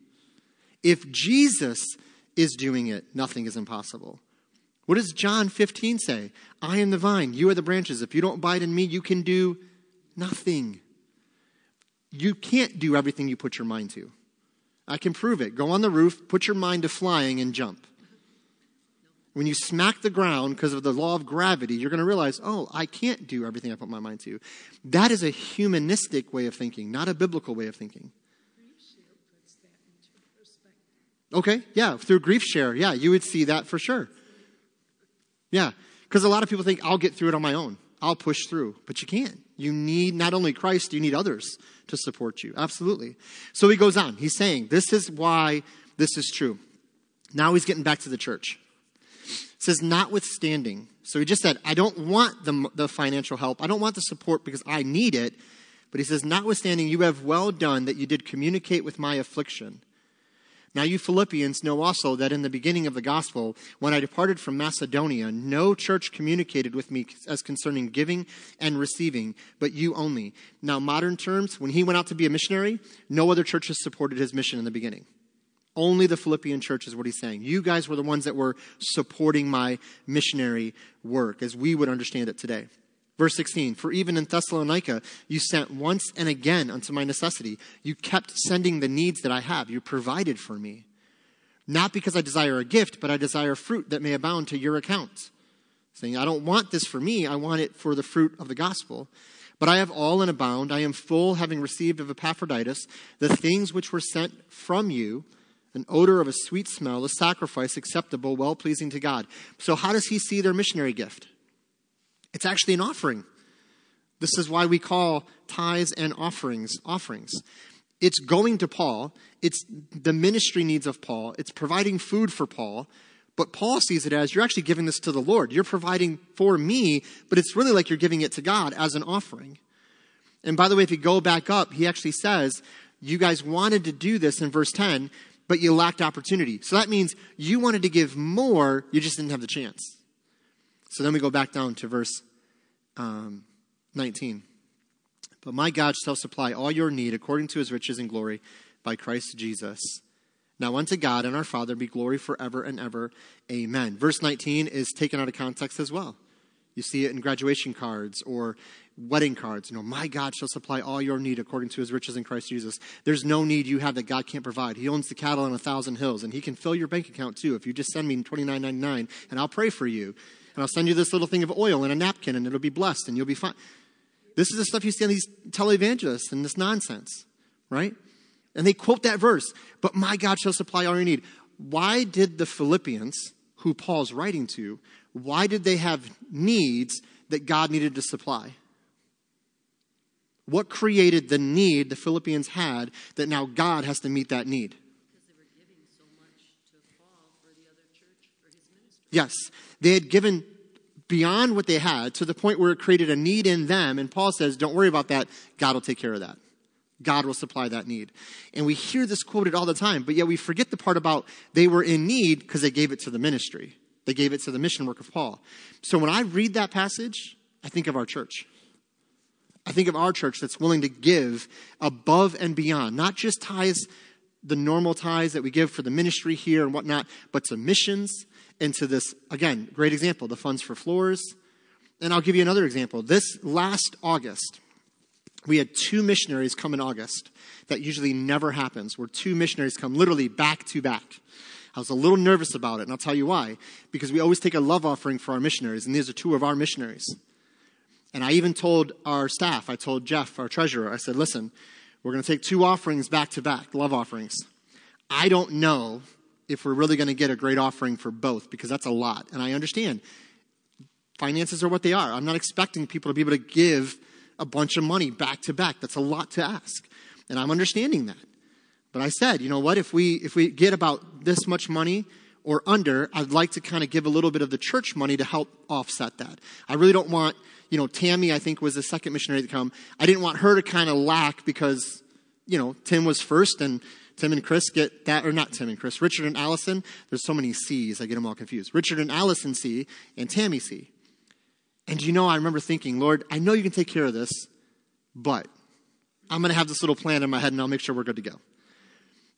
If Jesus is doing it, nothing is impossible. What does John 15 say? I am the vine, you are the branches. If you don't abide in me, you can do nothing. You can't do everything you put your mind to. I can prove it. Go on the roof, put your mind to flying, and jump. When you smack the ground because of the law of gravity, you're going to realize, oh, I can't do everything I put my mind to. That is a humanistic way of thinking, not a biblical way of thinking. Okay, yeah, through GriefShare, yeah, you would see that for sure. Yeah, because a lot of people think I'll get through it on my own. I'll push through, but you can't. You need not only Christ, you need others to support you. Absolutely. So he goes on. He's saying, This is why this is true. Now he's getting back to the church. Says, notwithstanding. So he just said, I don't want the, the financial help. I don't want the support because I need it. But he says, notwithstanding, you have well done that you did communicate with my affliction. Now, you Philippians know also that in the beginning of the gospel, when I departed from Macedonia, no church communicated with me as concerning giving and receiving, but you only. Now, modern terms, when he went out to be a missionary, no other churches supported his mission in the beginning. Only the Philippian church is what he's saying. You guys were the ones that were supporting my missionary work, as we would understand it today. Verse 16, for even in Thessalonica, you sent once and again unto my necessity. You kept sending the needs that I have. You provided for me. Not because I desire a gift, but I desire fruit that may abound to your account. Saying, I don't want this for me, I want it for the fruit of the gospel. But I have all and abound. I am full, having received of Epaphroditus the things which were sent from you, an odor of a sweet smell, a sacrifice acceptable, well pleasing to God. So, how does he see their missionary gift? It's actually an offering. This is why we call tithes and offerings offerings. It's going to Paul, it's the ministry needs of Paul, it's providing food for Paul. But Paul sees it as you're actually giving this to the Lord. You're providing for me, but it's really like you're giving it to God as an offering. And by the way, if you go back up, he actually says, You guys wanted to do this in verse 10, but you lacked opportunity. So that means you wanted to give more, you just didn't have the chance. So then we go back down to verse um, 19. But my God shall supply all your need according to his riches and glory by Christ Jesus. Now unto God and our Father be glory forever and ever. Amen. Verse 19 is taken out of context as well. You see it in graduation cards or wedding cards. You know, my God shall supply all your need according to his riches in Christ Jesus. There's no need you have that God can't provide. He owns the cattle on a thousand hills, and he can fill your bank account too if you just send me $29.99 and I'll pray for you and I'll send you this little thing of oil and a napkin, and it'll be blessed, and you'll be fine. This is the stuff you see on these televangelists and this nonsense, right? And they quote that verse, but my God shall supply all your need. Why did the Philippians, who Paul's writing to, why did they have needs that God needed to supply? What created the need the Philippians had that now God has to meet that need? Yes, they had given beyond what they had to the point where it created a need in them. And Paul says, Don't worry about that. God will take care of that. God will supply that need. And we hear this quoted all the time, but yet we forget the part about they were in need because they gave it to the ministry. They gave it to the mission work of Paul. So when I read that passage, I think of our church. I think of our church that's willing to give above and beyond, not just tithes the normal tithes that we give for the ministry here and whatnot, but to missions and to this, again, great example, the funds for floors. And I'll give you another example. This last August, we had two missionaries come in August. That usually never happens, where two missionaries come literally back to back. I was a little nervous about it, and I'll tell you why. Because we always take a love offering for our missionaries, and these are two of our missionaries. And I even told our staff, I told Jeff, our treasurer, I said, listen, we're going to take two offerings back to back, love offerings. I don't know if we're really going to get a great offering for both because that's a lot. And I understand finances are what they are. I'm not expecting people to be able to give a bunch of money back to back. That's a lot to ask. And I'm understanding that. But I said, you know what, if we if we get about this much money or under, I'd like to kind of give a little bit of the church money to help offset that. I really don't want you know, Tammy, I think, was the second missionary to come. I didn't want her to kind of lack because, you know, Tim was first and Tim and Chris get that, or not Tim and Chris, Richard and Allison. There's so many C's, I get them all confused. Richard and Allison C and Tammy C. And you know, I remember thinking, Lord, I know you can take care of this, but I'm going to have this little plan in my head and I'll make sure we're good to go.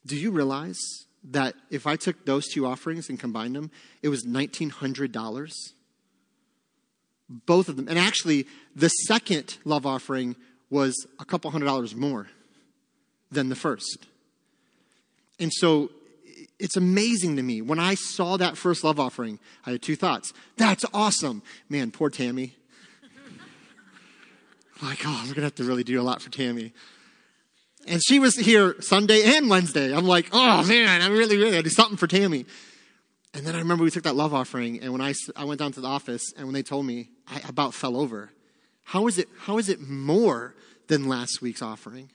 Do you realize that if I took those two offerings and combined them, it was $1,900? both of them. And actually, the second love offering was a couple hundred dollars more than the first. And so it's amazing to me. When I saw that first love offering, I had two thoughts. That's awesome. Man, poor Tammy. [laughs] like, oh, we're going to have to really do a lot for Tammy. And she was here Sunday and Wednesday. I'm like, oh man, I'm really, really, I do something for Tammy. And then I remember we took that love offering, and when I, I went down to the office, and when they told me, I about fell over. How is it, how is it more than last week's offering?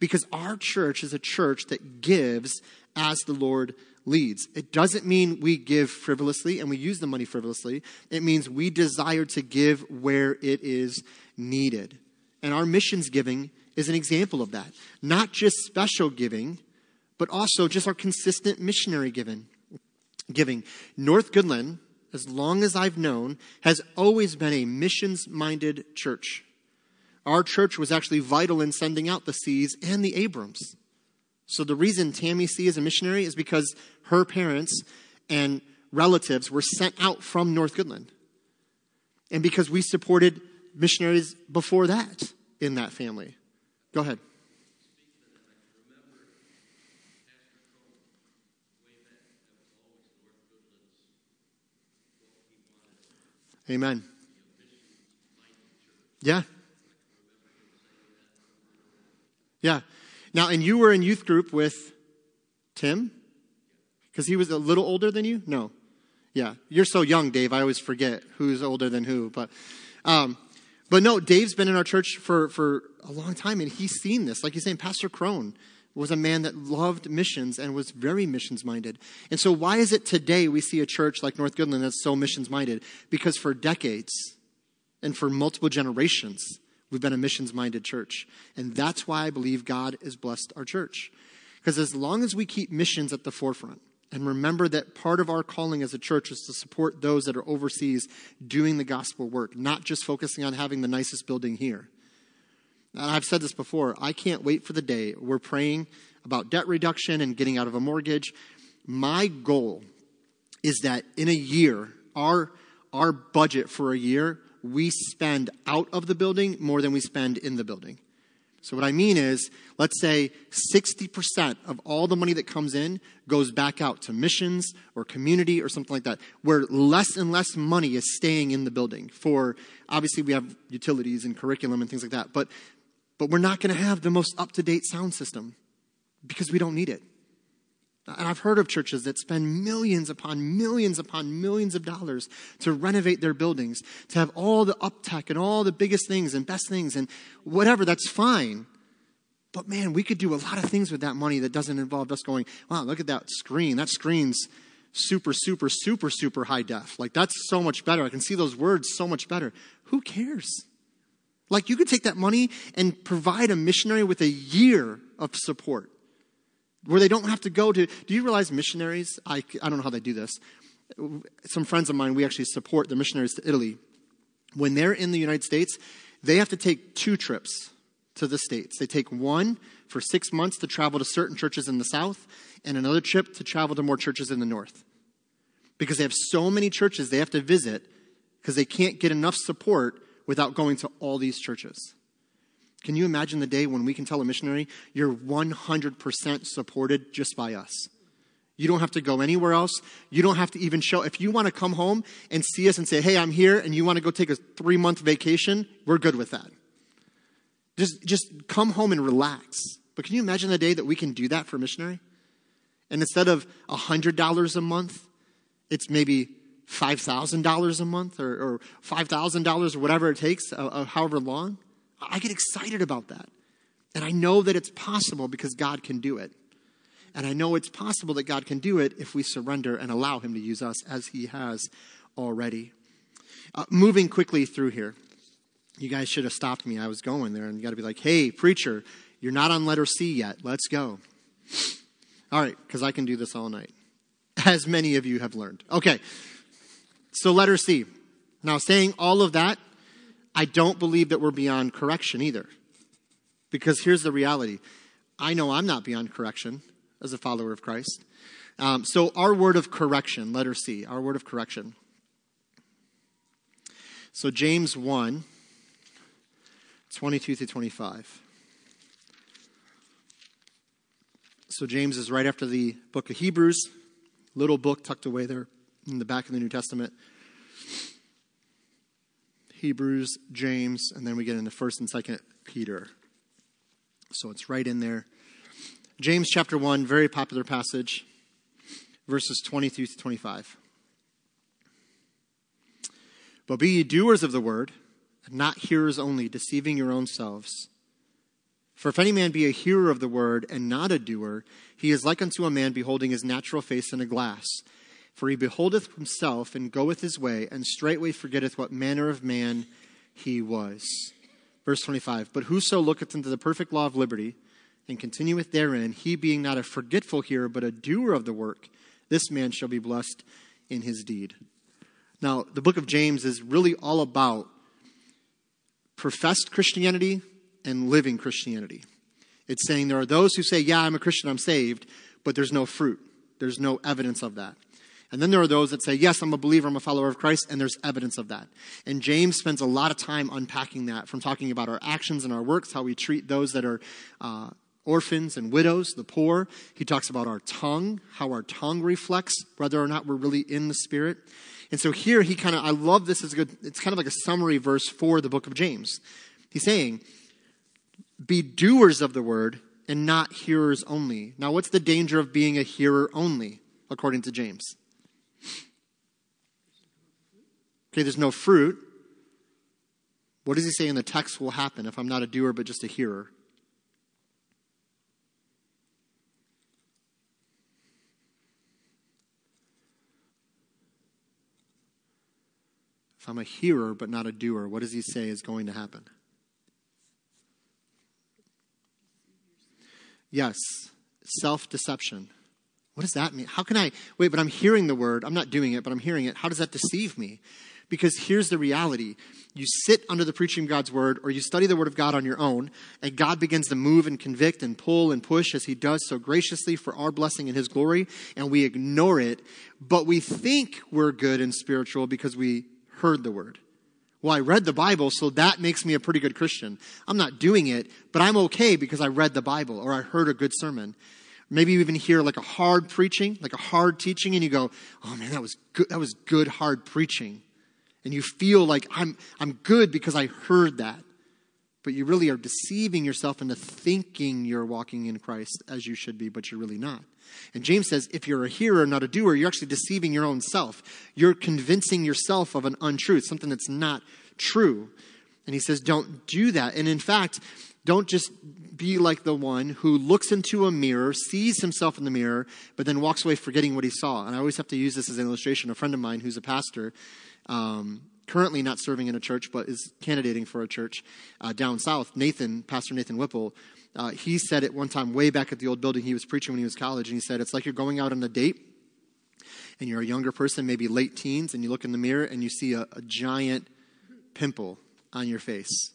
Because our church is a church that gives as the Lord leads. It doesn't mean we give frivolously and we use the money frivolously. It means we desire to give where it is needed. And our missions giving is an example of that. Not just special giving, but also just our consistent missionary giving giving. North Goodland, as long as I've known, has always been a missions minded church. Our church was actually vital in sending out the C's and the Abrams. So the reason Tammy C is a missionary is because her parents and relatives were sent out from North Goodland. And because we supported missionaries before that in that family. Go ahead. Amen. Yeah. Yeah. Now, and you were in youth group with Tim? Because he was a little older than you? No. Yeah. You're so young, Dave. I always forget who's older than who. But, um, but no, Dave's been in our church for, for a long time, and he's seen this. Like he's saying, Pastor Crone was a man that loved missions and was very missions minded. And so, why is it today we see a church like North Goodland that's so missions minded? Because for decades and for multiple generations, we've been a missions minded church. And that's why I believe God has blessed our church. Because as long as we keep missions at the forefront, and remember that part of our calling as a church is to support those that are overseas doing the gospel work, not just focusing on having the nicest building here and I've said this before, I can't wait for the day we're praying about debt reduction and getting out of a mortgage. My goal is that in a year, our, our budget for a year, we spend out of the building more than we spend in the building. So, what I mean is, let's say 60% of all the money that comes in goes back out to missions or community or something like that, where less and less money is staying in the building. For obviously, we have utilities and curriculum and things like that, but but we're not going to have the most up to date sound system because we don't need it. And I've heard of churches that spend millions upon millions upon millions of dollars to renovate their buildings, to have all the up tech and all the biggest things and best things and whatever. That's fine. But man, we could do a lot of things with that money that doesn't involve us going, wow, look at that screen. That screen's super, super, super, super high def. Like, that's so much better. I can see those words so much better. Who cares? Like you could take that money and provide a missionary with a year of support where they don't have to go to. Do you realize missionaries? I, I don't know how they do this. Some friends of mine, we actually support the missionaries to Italy. When they're in the United States, they have to take two trips to the States. They take one for six months to travel to certain churches in the South and another trip to travel to more churches in the North. Because they have so many churches they have to visit because they can't get enough support without going to all these churches. Can you imagine the day when we can tell a missionary, you're 100% supported just by us? You don't have to go anywhere else. You don't have to even show. If you want to come home and see us and say, hey, I'm here, and you want to go take a three month vacation, we're good with that. Just, just come home and relax. But can you imagine the day that we can do that for a missionary? And instead of $100 a month, it's maybe $5,000 a month or, or $5,000 or whatever it takes, uh, uh, however long. I get excited about that. And I know that it's possible because God can do it. And I know it's possible that God can do it if we surrender and allow Him to use us as He has already. Uh, moving quickly through here, you guys should have stopped me. I was going there, and you got to be like, hey, preacher, you're not on letter C yet. Let's go. All right, because I can do this all night, as many of you have learned. Okay, so letter C. Now, saying all of that, I don't believe that we're beyond correction either. Because here's the reality I know I'm not beyond correction as a follower of Christ. Um, so, our word of correction, letter C, our word of correction. So, James 1, 22 to 25. So, James is right after the book of Hebrews, little book tucked away there in the back of the New Testament. Hebrews, James, and then we get into 1st and 2nd Peter. So, it's right in there. James chapter 1, very popular passage, verses 22 to 25. But be ye doers of the word, and not hearers only, deceiving your own selves. For if any man be a hearer of the word and not a doer, he is like unto a man beholding his natural face in a glass. For he beholdeth himself and goeth his way, and straightway forgetteth what manner of man he was. Verse 25 But whoso looketh into the perfect law of liberty, and continueth therein, he being not a forgetful hearer, but a doer of the work, this man shall be blessed in his deed. Now, the book of James is really all about professed Christianity and living Christianity. It's saying there are those who say, Yeah, I'm a Christian, I'm saved, but there's no fruit. There's no evidence of that. And then there are those that say, Yes, I'm a believer, I'm a follower of Christ, and there's evidence of that. And James spends a lot of time unpacking that from talking about our actions and our works, how we treat those that are. Uh, orphans and widows, the poor. He talks about our tongue, how our tongue reflects whether or not we're really in the Spirit. And so here he kind of, I love this as good, it's kind of like a summary verse for the book of James. He's saying, be doers of the word and not hearers only. Now, what's the danger of being a hearer only, according to James? Okay, there's no fruit. What does he say in the text will happen if I'm not a doer but just a hearer? If I'm a hearer but not a doer, what does he say is going to happen? Yes, self deception. What does that mean? How can I, wait, but I'm hearing the word, I'm not doing it, but I'm hearing it. How does that deceive me? Because here's the reality you sit under the preaching of God's word, or you study the word of God on your own, and God begins to move and convict and pull and push as he does so graciously for our blessing and his glory, and we ignore it, but we think we're good and spiritual because we heard the word. Well, I read the Bible, so that makes me a pretty good Christian. I'm not doing it, but I'm okay because I read the Bible or I heard a good sermon. Maybe you even hear like a hard preaching, like a hard teaching, and you go, "Oh man, that was good. That was good hard preaching," and you feel like I'm I'm good because I heard that. But you really are deceiving yourself into thinking you're walking in Christ as you should be, but you're really not. And James says, if you're a hearer, not a doer, you're actually deceiving your own self. You're convincing yourself of an untruth, something that's not true. And he says, don't do that. And in fact, don't just be like the one who looks into a mirror, sees himself in the mirror, but then walks away forgetting what he saw. And I always have to use this as an illustration. A friend of mine who's a pastor, um, currently not serving in a church, but is candidating for a church uh, down south, Nathan, Pastor Nathan Whipple, uh, he said it one time way back at the old building he was preaching when he was college, and he said, It's like you're going out on a date, and you're a younger person, maybe late teens, and you look in the mirror and you see a, a giant pimple on your face.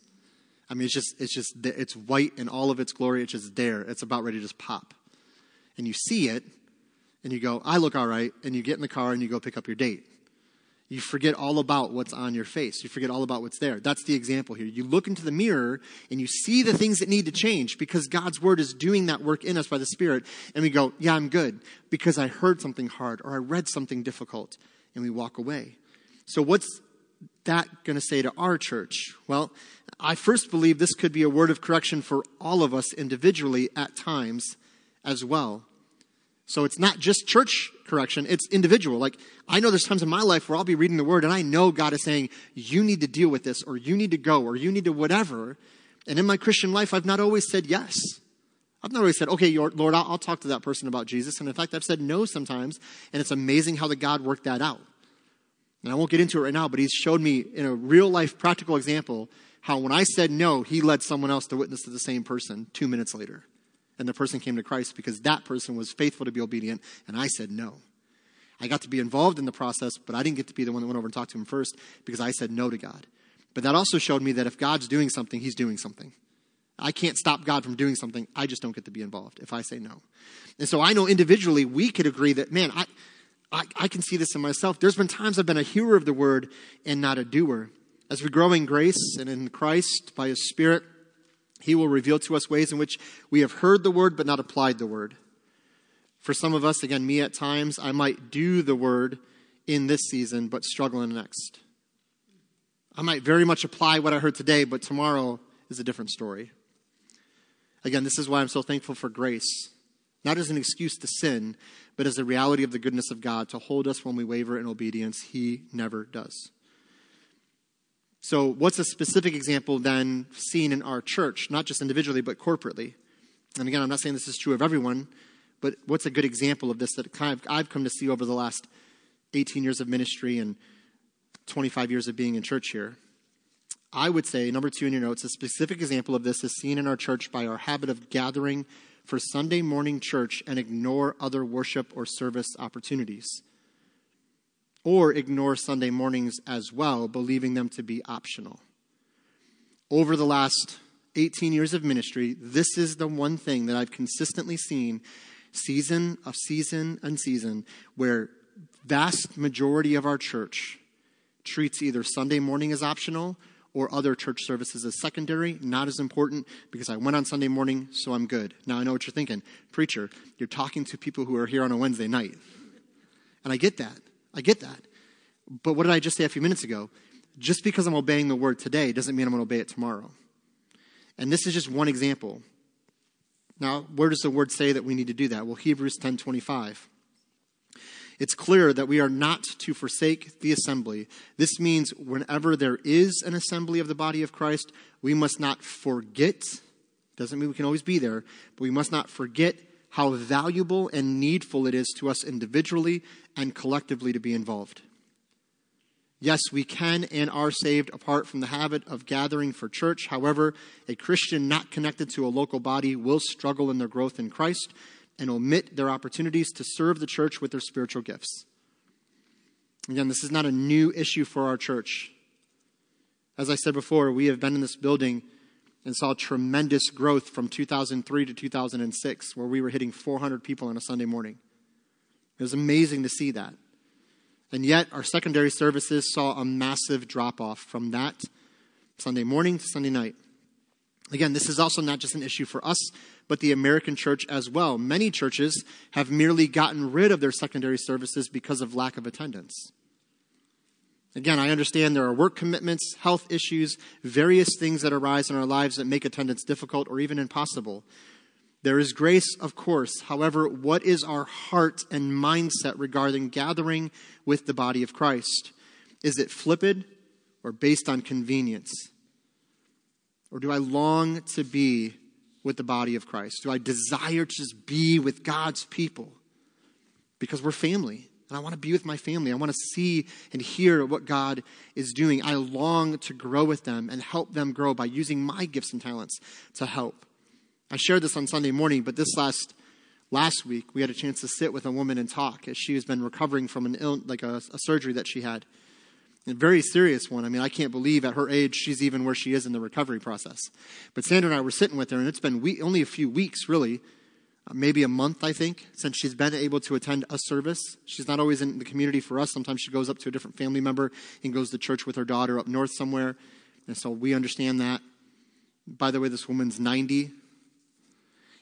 I mean, it's just, it's just, it's white in all of its glory. It's just there. It's about ready to just pop. And you see it, and you go, I look all right. And you get in the car and you go pick up your date. You forget all about what's on your face. You forget all about what's there. That's the example here. You look into the mirror and you see the things that need to change because God's word is doing that work in us by the Spirit. And we go, Yeah, I'm good because I heard something hard or I read something difficult. And we walk away. So, what's that going to say to our church? Well, I first believe this could be a word of correction for all of us individually at times as well. So it's not just church correction, it's individual. Like, I know there's times in my life where I'll be reading the word and I know God is saying, you need to deal with this, or you need to go, or you need to whatever. And in my Christian life, I've not always said yes. I've not always said, okay, Lord, I'll, talk to that person about Jesus. And in fact, I've said no sometimes. And it's amazing how the God worked that out. And I won't get into it right now, but he's showed me in a real life practical example how when I said no, he led someone else to witness to the same person two minutes later and the person came to Christ because that person was faithful to be obedient, and I said no. I got to be involved in the process, but I didn't get to be the one that went over and talked to him first because I said no to God. But that also showed me that if God's doing something, he's doing something. I can't stop God from doing something. I just don't get to be involved if I say no. And so I know individually we could agree that, man, I, I, I can see this in myself. There's been times I've been a hearer of the word and not a doer. As we grow in grace and in Christ by his Spirit, he will reveal to us ways in which we have heard the word but not applied the word. For some of us, again, me at times, I might do the word in this season but struggle in the next. I might very much apply what I heard today, but tomorrow is a different story. Again, this is why I'm so thankful for grace. Not as an excuse to sin, but as the reality of the goodness of God to hold us when we waver in obedience. He never does. So, what's a specific example then seen in our church, not just individually, but corporately? And again, I'm not saying this is true of everyone, but what's a good example of this that kind of I've come to see over the last 18 years of ministry and 25 years of being in church here? I would say, number two in your notes, a specific example of this is seen in our church by our habit of gathering for Sunday morning church and ignore other worship or service opportunities or ignore Sunday mornings as well, believing them to be optional. Over the last 18 years of ministry, this is the one thing that I've consistently seen season of season and season where vast majority of our church treats either Sunday morning as optional or other church services as secondary, not as important because I went on Sunday morning, so I'm good. Now I know what you're thinking. Preacher, you're talking to people who are here on a Wednesday night. And I get that. I get that. But what did I just say a few minutes ago? Just because I'm obeying the word today doesn't mean I'm going to obey it tomorrow. And this is just one example. Now, where does the word say that we need to do that? Well, Hebrews 10:25. It's clear that we are not to forsake the assembly. This means whenever there is an assembly of the body of Christ, we must not forget. Doesn't mean we can always be there, but we must not forget how valuable and needful it is to us individually and collectively to be involved. Yes, we can and are saved apart from the habit of gathering for church. However, a Christian not connected to a local body will struggle in their growth in Christ and omit their opportunities to serve the church with their spiritual gifts. Again, this is not a new issue for our church. As I said before, we have been in this building and saw tremendous growth from 2003 to 2006, where we were hitting 400 people on a Sunday morning. It was amazing to see that. And yet, our secondary services saw a massive drop off from that Sunday morning to Sunday night. Again, this is also not just an issue for us, but the American church as well. Many churches have merely gotten rid of their secondary services because of lack of attendance. Again, I understand there are work commitments, health issues, various things that arise in our lives that make attendance difficult or even impossible. There is grace, of course. However, what is our heart and mindset regarding gathering with the body of Christ? Is it flippant or based on convenience? Or do I long to be with the body of Christ? Do I desire to just be with God's people? Because we're family. And I want to be with my family. I want to see and hear what God is doing. I long to grow with them and help them grow by using my gifts and talents to help. I shared this on Sunday morning, but this last last week we had a chance to sit with a woman and talk as she has been recovering from an ill, like a, a surgery that she had. A very serious one. I mean, I can't believe at her age she's even where she is in the recovery process. But Sandra and I were sitting with her, and it's been we- only a few weeks, really, maybe a month, I think, since she's been able to attend a service. She's not always in the community for us. Sometimes she goes up to a different family member and goes to church with her daughter up north somewhere. And so we understand that. By the way, this woman's 90,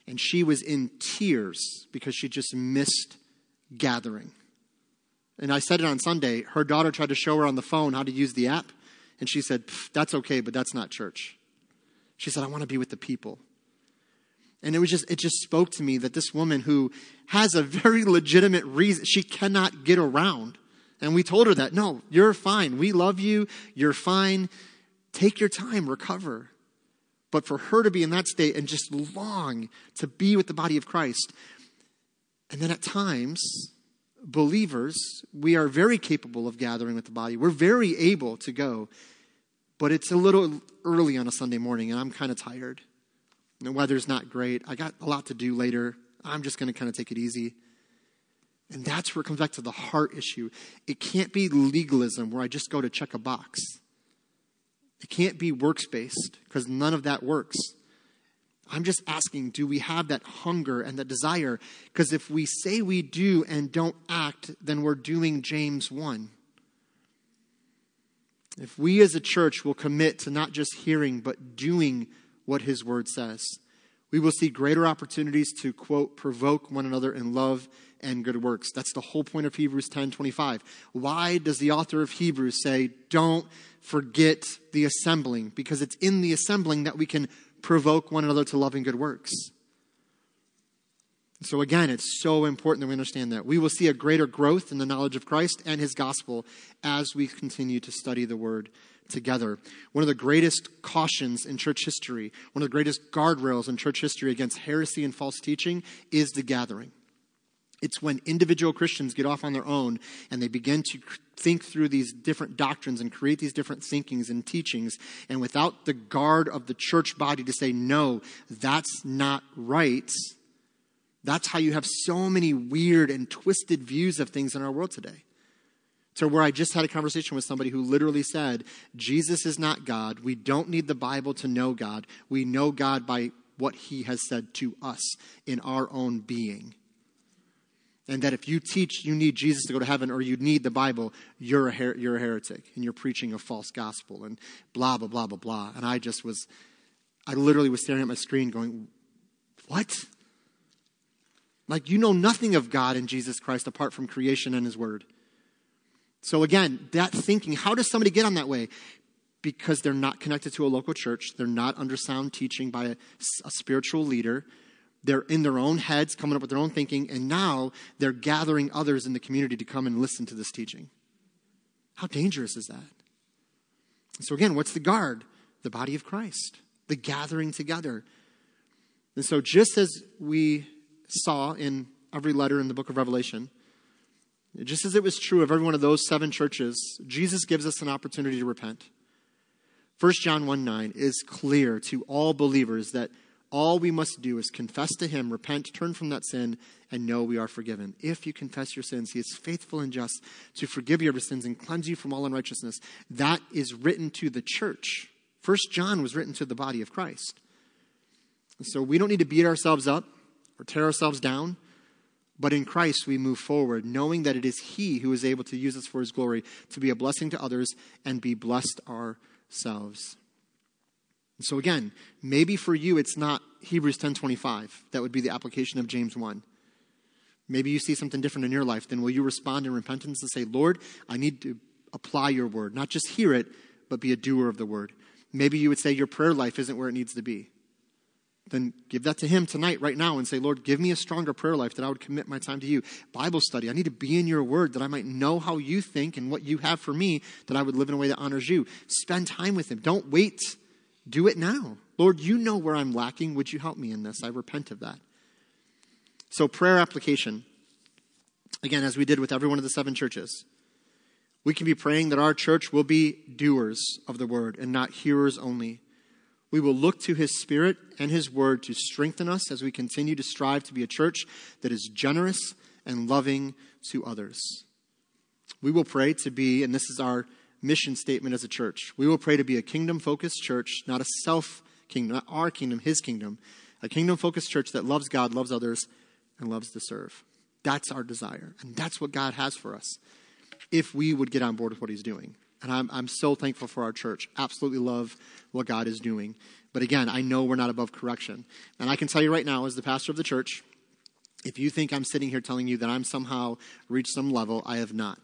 and she was in tears because she just missed gathering. And I said it on Sunday. Her daughter tried to show her on the phone how to use the app, and she said, That's okay, but that's not church. She said, I want to be with the people. And it was just, it just spoke to me that this woman who has a very [laughs] legitimate reason, she cannot get around. And we told her that, no, you're fine. We love you. You're fine. Take your time, recover. But for her to be in that state and just long to be with the body of Christ. And then at times, believers, we are very capable of gathering with the body. We're very able to go. But it's a little early on a Sunday morning, and I'm kind of tired. The weather's not great. I got a lot to do later. I'm just going to kind of take it easy. And that's where it comes back to the heart issue. It can't be legalism where I just go to check a box. It can't be works based because none of that works. I'm just asking do we have that hunger and that desire? Because if we say we do and don't act, then we're doing James 1. If we as a church will commit to not just hearing, but doing what his word says. We will see greater opportunities to, quote, provoke one another in love and good works. That's the whole point of Hebrews 10 25. Why does the author of Hebrews say, don't forget the assembling? Because it's in the assembling that we can provoke one another to love and good works. So, again, it's so important that we understand that. We will see a greater growth in the knowledge of Christ and his gospel as we continue to study the word together. One of the greatest cautions in church history, one of the greatest guardrails in church history against heresy and false teaching is the gathering. It's when individual Christians get off on their own and they begin to think through these different doctrines and create these different thinkings and teachings, and without the guard of the church body to say, no, that's not right, that's how you have so many weird and twisted views of things in our world today. To where I just had a conversation with somebody who literally said, Jesus is not God. We don't need the Bible to know God. We know God by what he has said to us in our own being. And that if you teach you need Jesus to go to heaven or you need the Bible, you're a, her- you're a heretic and you're preaching a false gospel and blah, blah, blah, blah, blah. And I just was, I literally was staring at my screen going, What? Like, you know nothing of God and Jesus Christ apart from creation and his word. So again, that thinking, how does somebody get on that way? Because they're not connected to a local church, they're not under sound teaching by a, a, spiritual leader. They're in their own heads, coming up with their own thinking, and now they're gathering others in the community to come and listen to this teaching. How dangerous is that? So, again, what's the guard? The body of Christ, the gathering together. And so, just as we saw in every letter in the book of Revelation, just as it was true of every one of those seven churches, Jesus gives us an opportunity to repent. 1 John 1 9 is clear to all believers that all we must do is confess to Him, repent, turn from that sin, and know we are forgiven. If you confess your sins, He is faithful and just to forgive your sins and cleanse you from all unrighteousness. That is written to the church. 1 John was written to the body of Christ. so we don't need to beat ourselves up or tear ourselves down. But in Christ, we move forward, knowing that it is He who is able to use us for His glory, to be a blessing to others, and be blessed ourselves. And so again, maybe for you it's not Hebrews 10:25. That would be the application of James 1. Maybe you see something different in your life. Then will you respond in repentance and say, Lord, I need to apply your word, not just hear it, but be a doer of the word. Maybe you would say your prayer life isn't where it needs to be then give that to Him tonight, right now, and say, Lord, give me a stronger prayer life that I would commit my time to you. Bible study, I need to be in your word that I might know how you think and what you have for me, that I would live in a way that honors you. Spend time with Him. Don't wait. Do it now. Lord, you know where I'm lacking. Would you help me in this? I repent of that. So, prayer application. Again, as we did with every one of the seven churches, we can be praying that our church will be doers of the word and not hearers only. We will look to His Spirit and His Word to strengthen us as we continue to strive to be a church that is generous and loving to others. We will pray to be, and this is our mission statement as a church. We will pray to be a kingdom focused church, not a self kingdom, not our kingdom, his kingdom. A kingdom focused church that loves God, loves others, and loves to serve. That's our desire. And that's what God has for us if we would get on board with what he's doing. And I'm, I'm so thankful for our church. Absolutely love what God is doing. But again, I know we're not above correction. And I can tell you right now, as the pastor of the church, if you think I'm sitting here telling you that I'm somehow reached some level, I have not.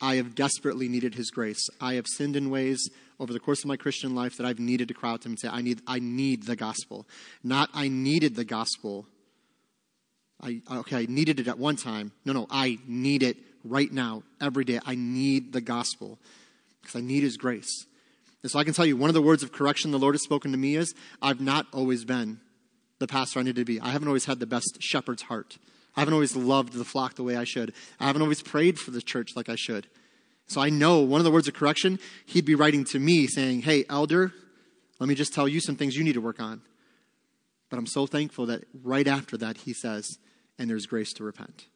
I have desperately needed his grace. I have sinned in ways over the course of my Christian life that I've needed to cry out to him and say, I need, I need the gospel. Not I needed the gospel. I, okay, I needed it at one time. No, no, I need it right now, every day. I need the gospel because I need his grace. And so I can tell you, one of the words of correction the Lord has spoken to me is, I've not always been the pastor I need to be. I haven't always had the best shepherd's heart. I haven't always loved the flock the way I should. I haven't always prayed for the church like I should. So I know one of the words of correction, he'd be writing to me saying, Hey, elder, let me just tell you some things you need to work on. But I'm so thankful that right after that, he says, And there's grace to repent.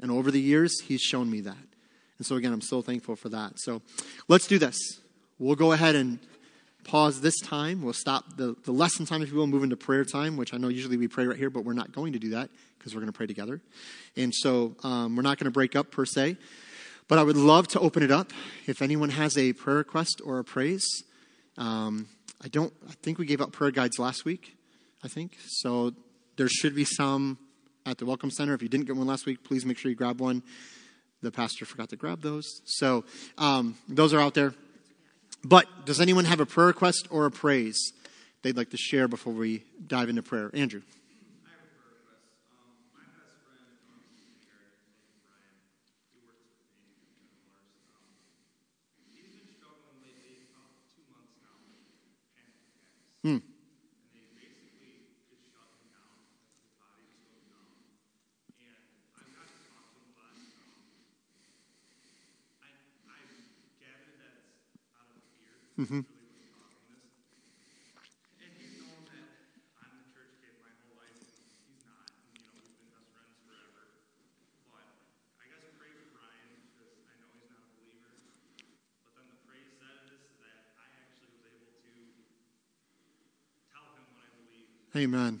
And over the years, he's shown me that. And so again, I'm so thankful for that. So let's do this. We'll go ahead and pause this time. We'll stop the, the lesson time, if you will, move into prayer time, which I know usually we pray right here, but we're not going to do that because we're going to pray together. And so um, we're not going to break up per se. But I would love to open it up. If anyone has a prayer request or a praise, um, I don't. I think we gave out prayer guides last week. I think so. There should be some at the Welcome Center. If you didn't get one last week, please make sure you grab one. The pastor forgot to grab those, so um, those are out there. But does anyone have a prayer request or a praise they'd like to share before we dive into prayer? Andrew. Hmm. Mm-hmm. Amen. Yeah. He's always just known I'm a church kid. So, and I was scared, honestly, and that's the thing. Like for me, it's that's always been my biggest struggle with Hmm. friends. Is just truly telling them my faith. And I told them if I don't tell you this, I'm a coward, and how could I ever truly believe this if I don't tell you this?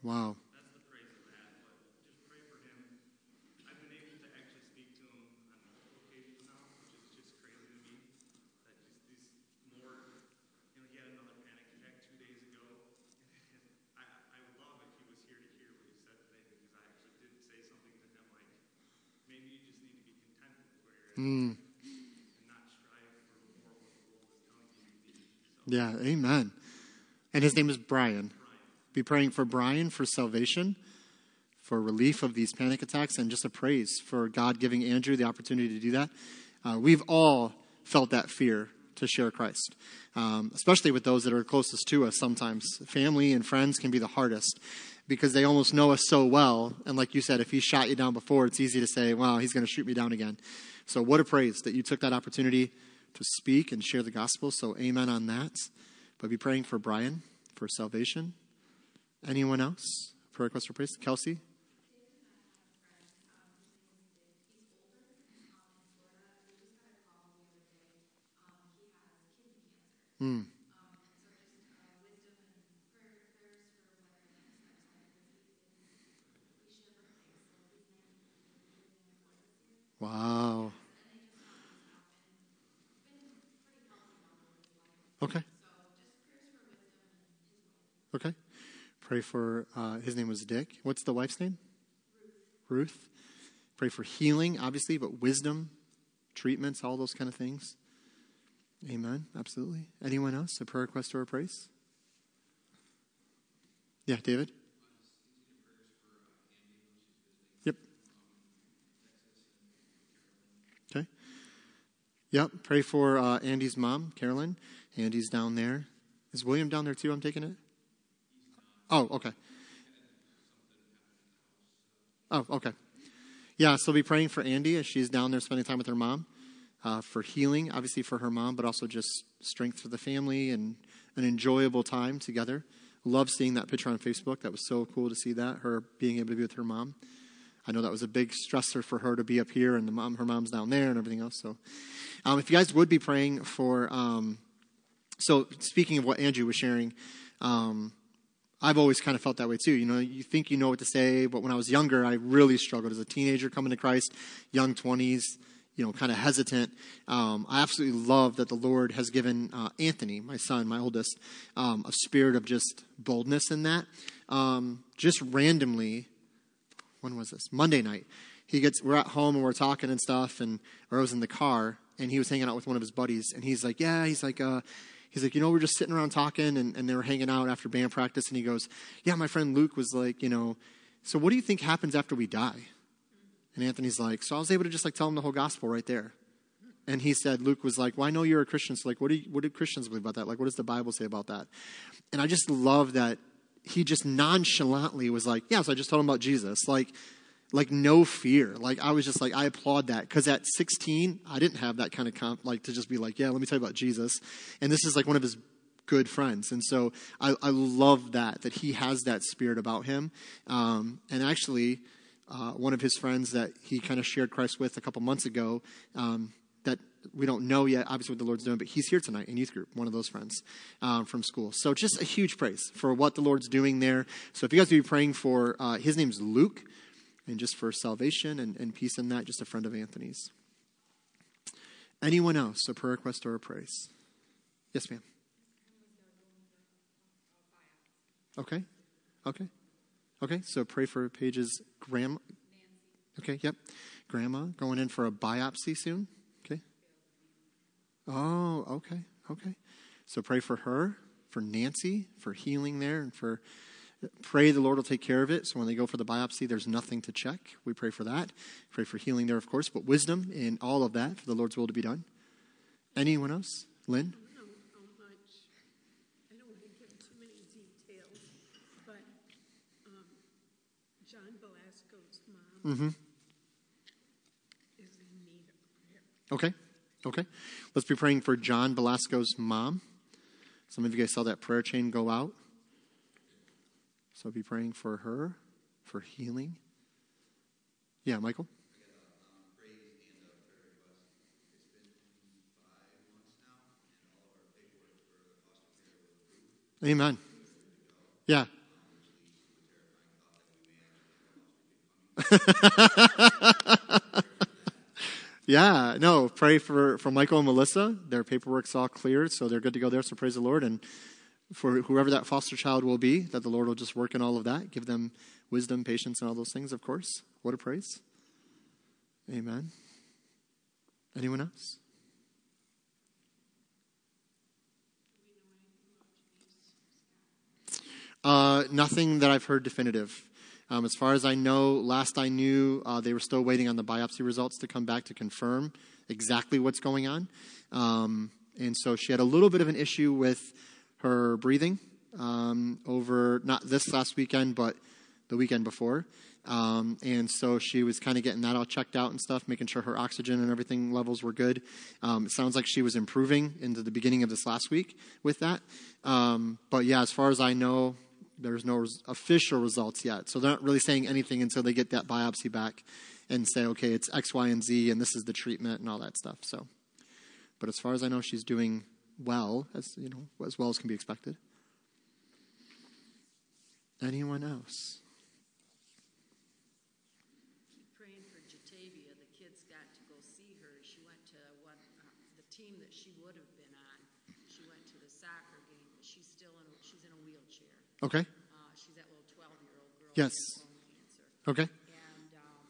So Wow. that's the praise of that. But just pray for him. I've been able to actually speak to him on multiple occasions now, which is just crazy to me. That just these more, you know, he had another panic attack two days ago. And I, I would love if he was here to hear what he said today because I actually did say something to him like, maybe you just need to be content with where you're at Hmm. and not strive for more what the world is telling you to be. So Yeah. Amen. And his name is Brian. Be praying for Brian for salvation, for relief of these panic attacks, and just a praise for God giving Andrew the opportunity to do that. Uh, we've all felt that fear to share Christ, um, especially with those that are closest to us sometimes. Family and friends can be the hardest because they almost know us so well. And like you said, if he shot you down before, it's easy to say, well, he's going to shoot me down again. So, what a praise that you took that opportunity to speak and share the gospel. So, amen on that. But be praying for Brian for salvation. Anyone else? Prayer request for praise? Kelsey? Hmm. Wow. Okay. Okay. Pray for, uh, his name was Dick. What's the wife's name? Ruth. Pray for healing, obviously, but wisdom, treatments, all those kind of things. Amen. Absolutely. Anyone else? A prayer request or a praise? Yeah, David? Yep. Okay. Yep. Pray for uh, Andy's mom, Carolyn. Andy's down there. Is William down there too? I'm taking it. Oh, okay. Oh, okay. Yeah, so be praying for Andy as she's down there spending time with her mom, uh, for healing, obviously for her mom, but also just strength for the family and an enjoyable time together. Love seeing that picture on Facebook. That was so cool to see that her being able to be with her mom. I know that was a big stressor for her to be up here and the mom, her mom's down there and everything else. So, um, if you guys would be praying for, um, so speaking of what Andrew was sharing, um, I've always kind of felt that way too. You know, you think you know what to say, but when I was younger, I really struggled as a teenager coming to Christ, young 20s, you know, kind of hesitant. Um, I absolutely love that the Lord has given uh, Anthony, my son, my oldest, um, a spirit of just boldness in that. Um, just randomly, when was this? Monday night. He gets, we're at home and we're talking and stuff, and or I was in the car, and he was hanging out with one of his buddies, and he's like, yeah, he's like, uh, he's like, you know, we're just sitting around talking, and, and they were hanging out after band practice, and he goes, yeah, my friend Luke was like, you know, so what do you think happens after we die? And Anthony's like, so I was able to just like tell him the whole gospel right there. And he said, Luke was like, well, I know you're a Christian, so like, what do, you, what do Christians believe about that? Like, what does the Bible say about that? And I just love that he just nonchalantly was like, yeah, so I just told him about Jesus. Like, like no fear. Like I was just like, I applaud that. Cause at 16, I didn't have that kind of comp, like to just be like, yeah, let me tell you about Jesus. And this is like one of his good friends. And so I, I love that, that he has that spirit about him. Um, and actually, uh, one of his friends that he kind of shared Christ with a couple months ago, um, we don't know yet, obviously, what the Lord's doing, but he's here tonight in youth group, one of those friends um, from school. So just a huge praise for what the Lord's doing there. So if you guys would be praying for, uh, his name's Luke, and just for salvation and, and peace in that, just a friend of Anthony's. Anyone else, a prayer request or a praise? Yes, ma'am. Okay. Okay. Okay. So pray for Paige's grandma. Okay. Yep. Grandma going in for a biopsy soon. Oh, okay. Okay. So pray for her, for Nancy, for healing there, and for pray the Lord will take care of it. So when they go for the biopsy, there's nothing to check. We pray for that. Pray for healing there, of course, but wisdom in all of that for the Lord's will to be done. Anyone else? Lynn? I don't know how much, I don't want to give too many details, but um, John Velasco's mom Mm-hmm. is in need of prayer. Okay. Okay. Let's be praying for John Velasco's mom. Some of you guys saw that prayer chain go out. So be praying for her, for healing. Yeah, Michael? Amen. Yeah. [laughs] Yeah, no, pray for, for Michael and Melissa. Their paperwork's all cleared, so they're good to go there. So praise the Lord. And for whoever that foster child will be, that the Lord will just work in all of that, give them wisdom, patience, and all those things, of course. What a praise. Amen. Anyone else? Uh, nothing that I've heard definitive. Um, as far as I know, last I knew, uh, they were still waiting on the biopsy results to come back to confirm exactly what's going on. Um, and so she had a little bit of an issue with her breathing um, over not this last weekend, but the weekend before. Um, and so she was kind of getting that all checked out and stuff, making sure her oxygen and everything levels were good. Um, it sounds like she was improving into the beginning of this last week with that. Um, but yeah, as far as I know, there's no res- official results yet. So they're not really saying anything until they get that biopsy back and say, okay, it's X, Y, and Z, and this is the treatment and all that stuff. So, but as far as I know, she's doing well, as you know, as well as can be expected. Anyone else? Keep praying for Jatavia. The kids got to go see her. She went to one, uh, the team that she would have been on. She went to the soccer game, but she's still in, a- she's in a wheelchair. Okay. Uh, she's that little 12 year old girl. Yes. with bone cancer. Okay. And um,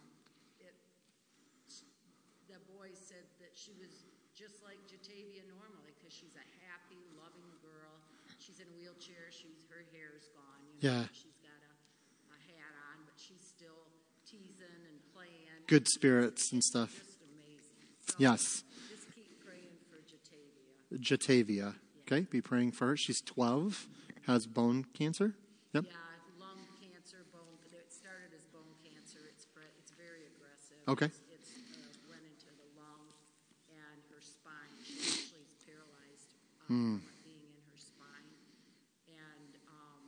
it, the boy said that she was just like Jatavia normally because she's a happy, loving girl. She's in a wheelchair. She's her hair's gone. You know, Yeah. She's got a, a hat on, but she's still teasing and playing. Good spirits and stuff. Just amazing. So Yes. Just keep praying for Jatavia. Jatavia. Okay. Be praying for her. She's 12, has bone cancer. Yep. Yeah, lung cancer, bone. It started as bone cancer. It's it's very aggressive. Okay. It's, it's uh, went into the lung and her spine. She actually is paralyzed um, mm. from being in her spine, and um,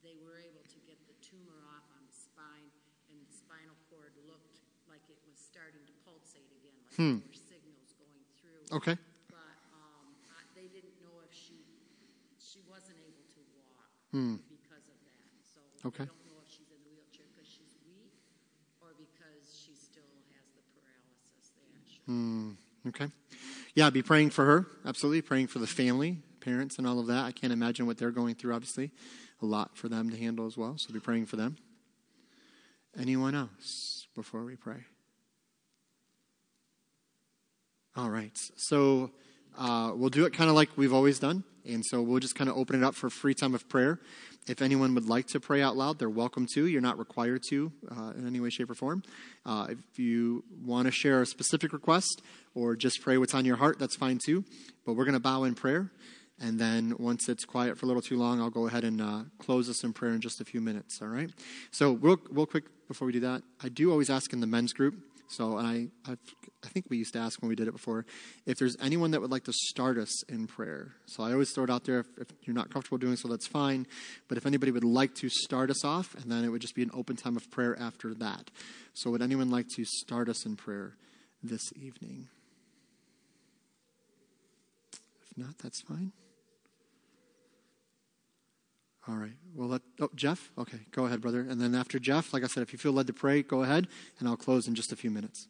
they were able to get the tumor off on the spine, and the spinal cord looked like it was starting to pulsate again, like hmm. there were signals going through. Okay. Walk because of that. So Okay. I don't know if she's in the wheelchair because she's weak or because she still has the paralysis. Aren't. Okay. Yeah, be praying for her. Absolutely. Praying for the family, parents, and all of that. I can't imagine what they're going through, obviously. A lot for them to handle as well. So be praying for them. Anyone else before we pray? All right. So uh, we'll do it kind of like we've always done. And so we'll just kind of open it up for free time of prayer. If anyone would like to pray out loud, they're welcome to. You're not required to uh, in any way, shape, or form. Uh, if you want to share a specific request or just pray what's on your heart, that's fine too. But we're going to bow in prayer. And then once it's quiet for a little too long, I'll go ahead and uh, close us in prayer in just a few minutes. All right. So real, real quick before we do that, I do always ask in the men's group. So and I, I've, I think we used to ask when we did it before, if there's anyone that would like to start us in prayer. So I always throw it out there. If, if you're not comfortable doing so, that's fine. But if anybody would like to start us off, and then it would just be an open time of prayer after that. So would anyone like to start us in prayer this evening? If not, that's fine. All right. Well, let, oh, Jeff? Okay, go ahead, brother. And then after Jeff, like I said, if you feel led to pray, go ahead, and I'll close in just a few minutes.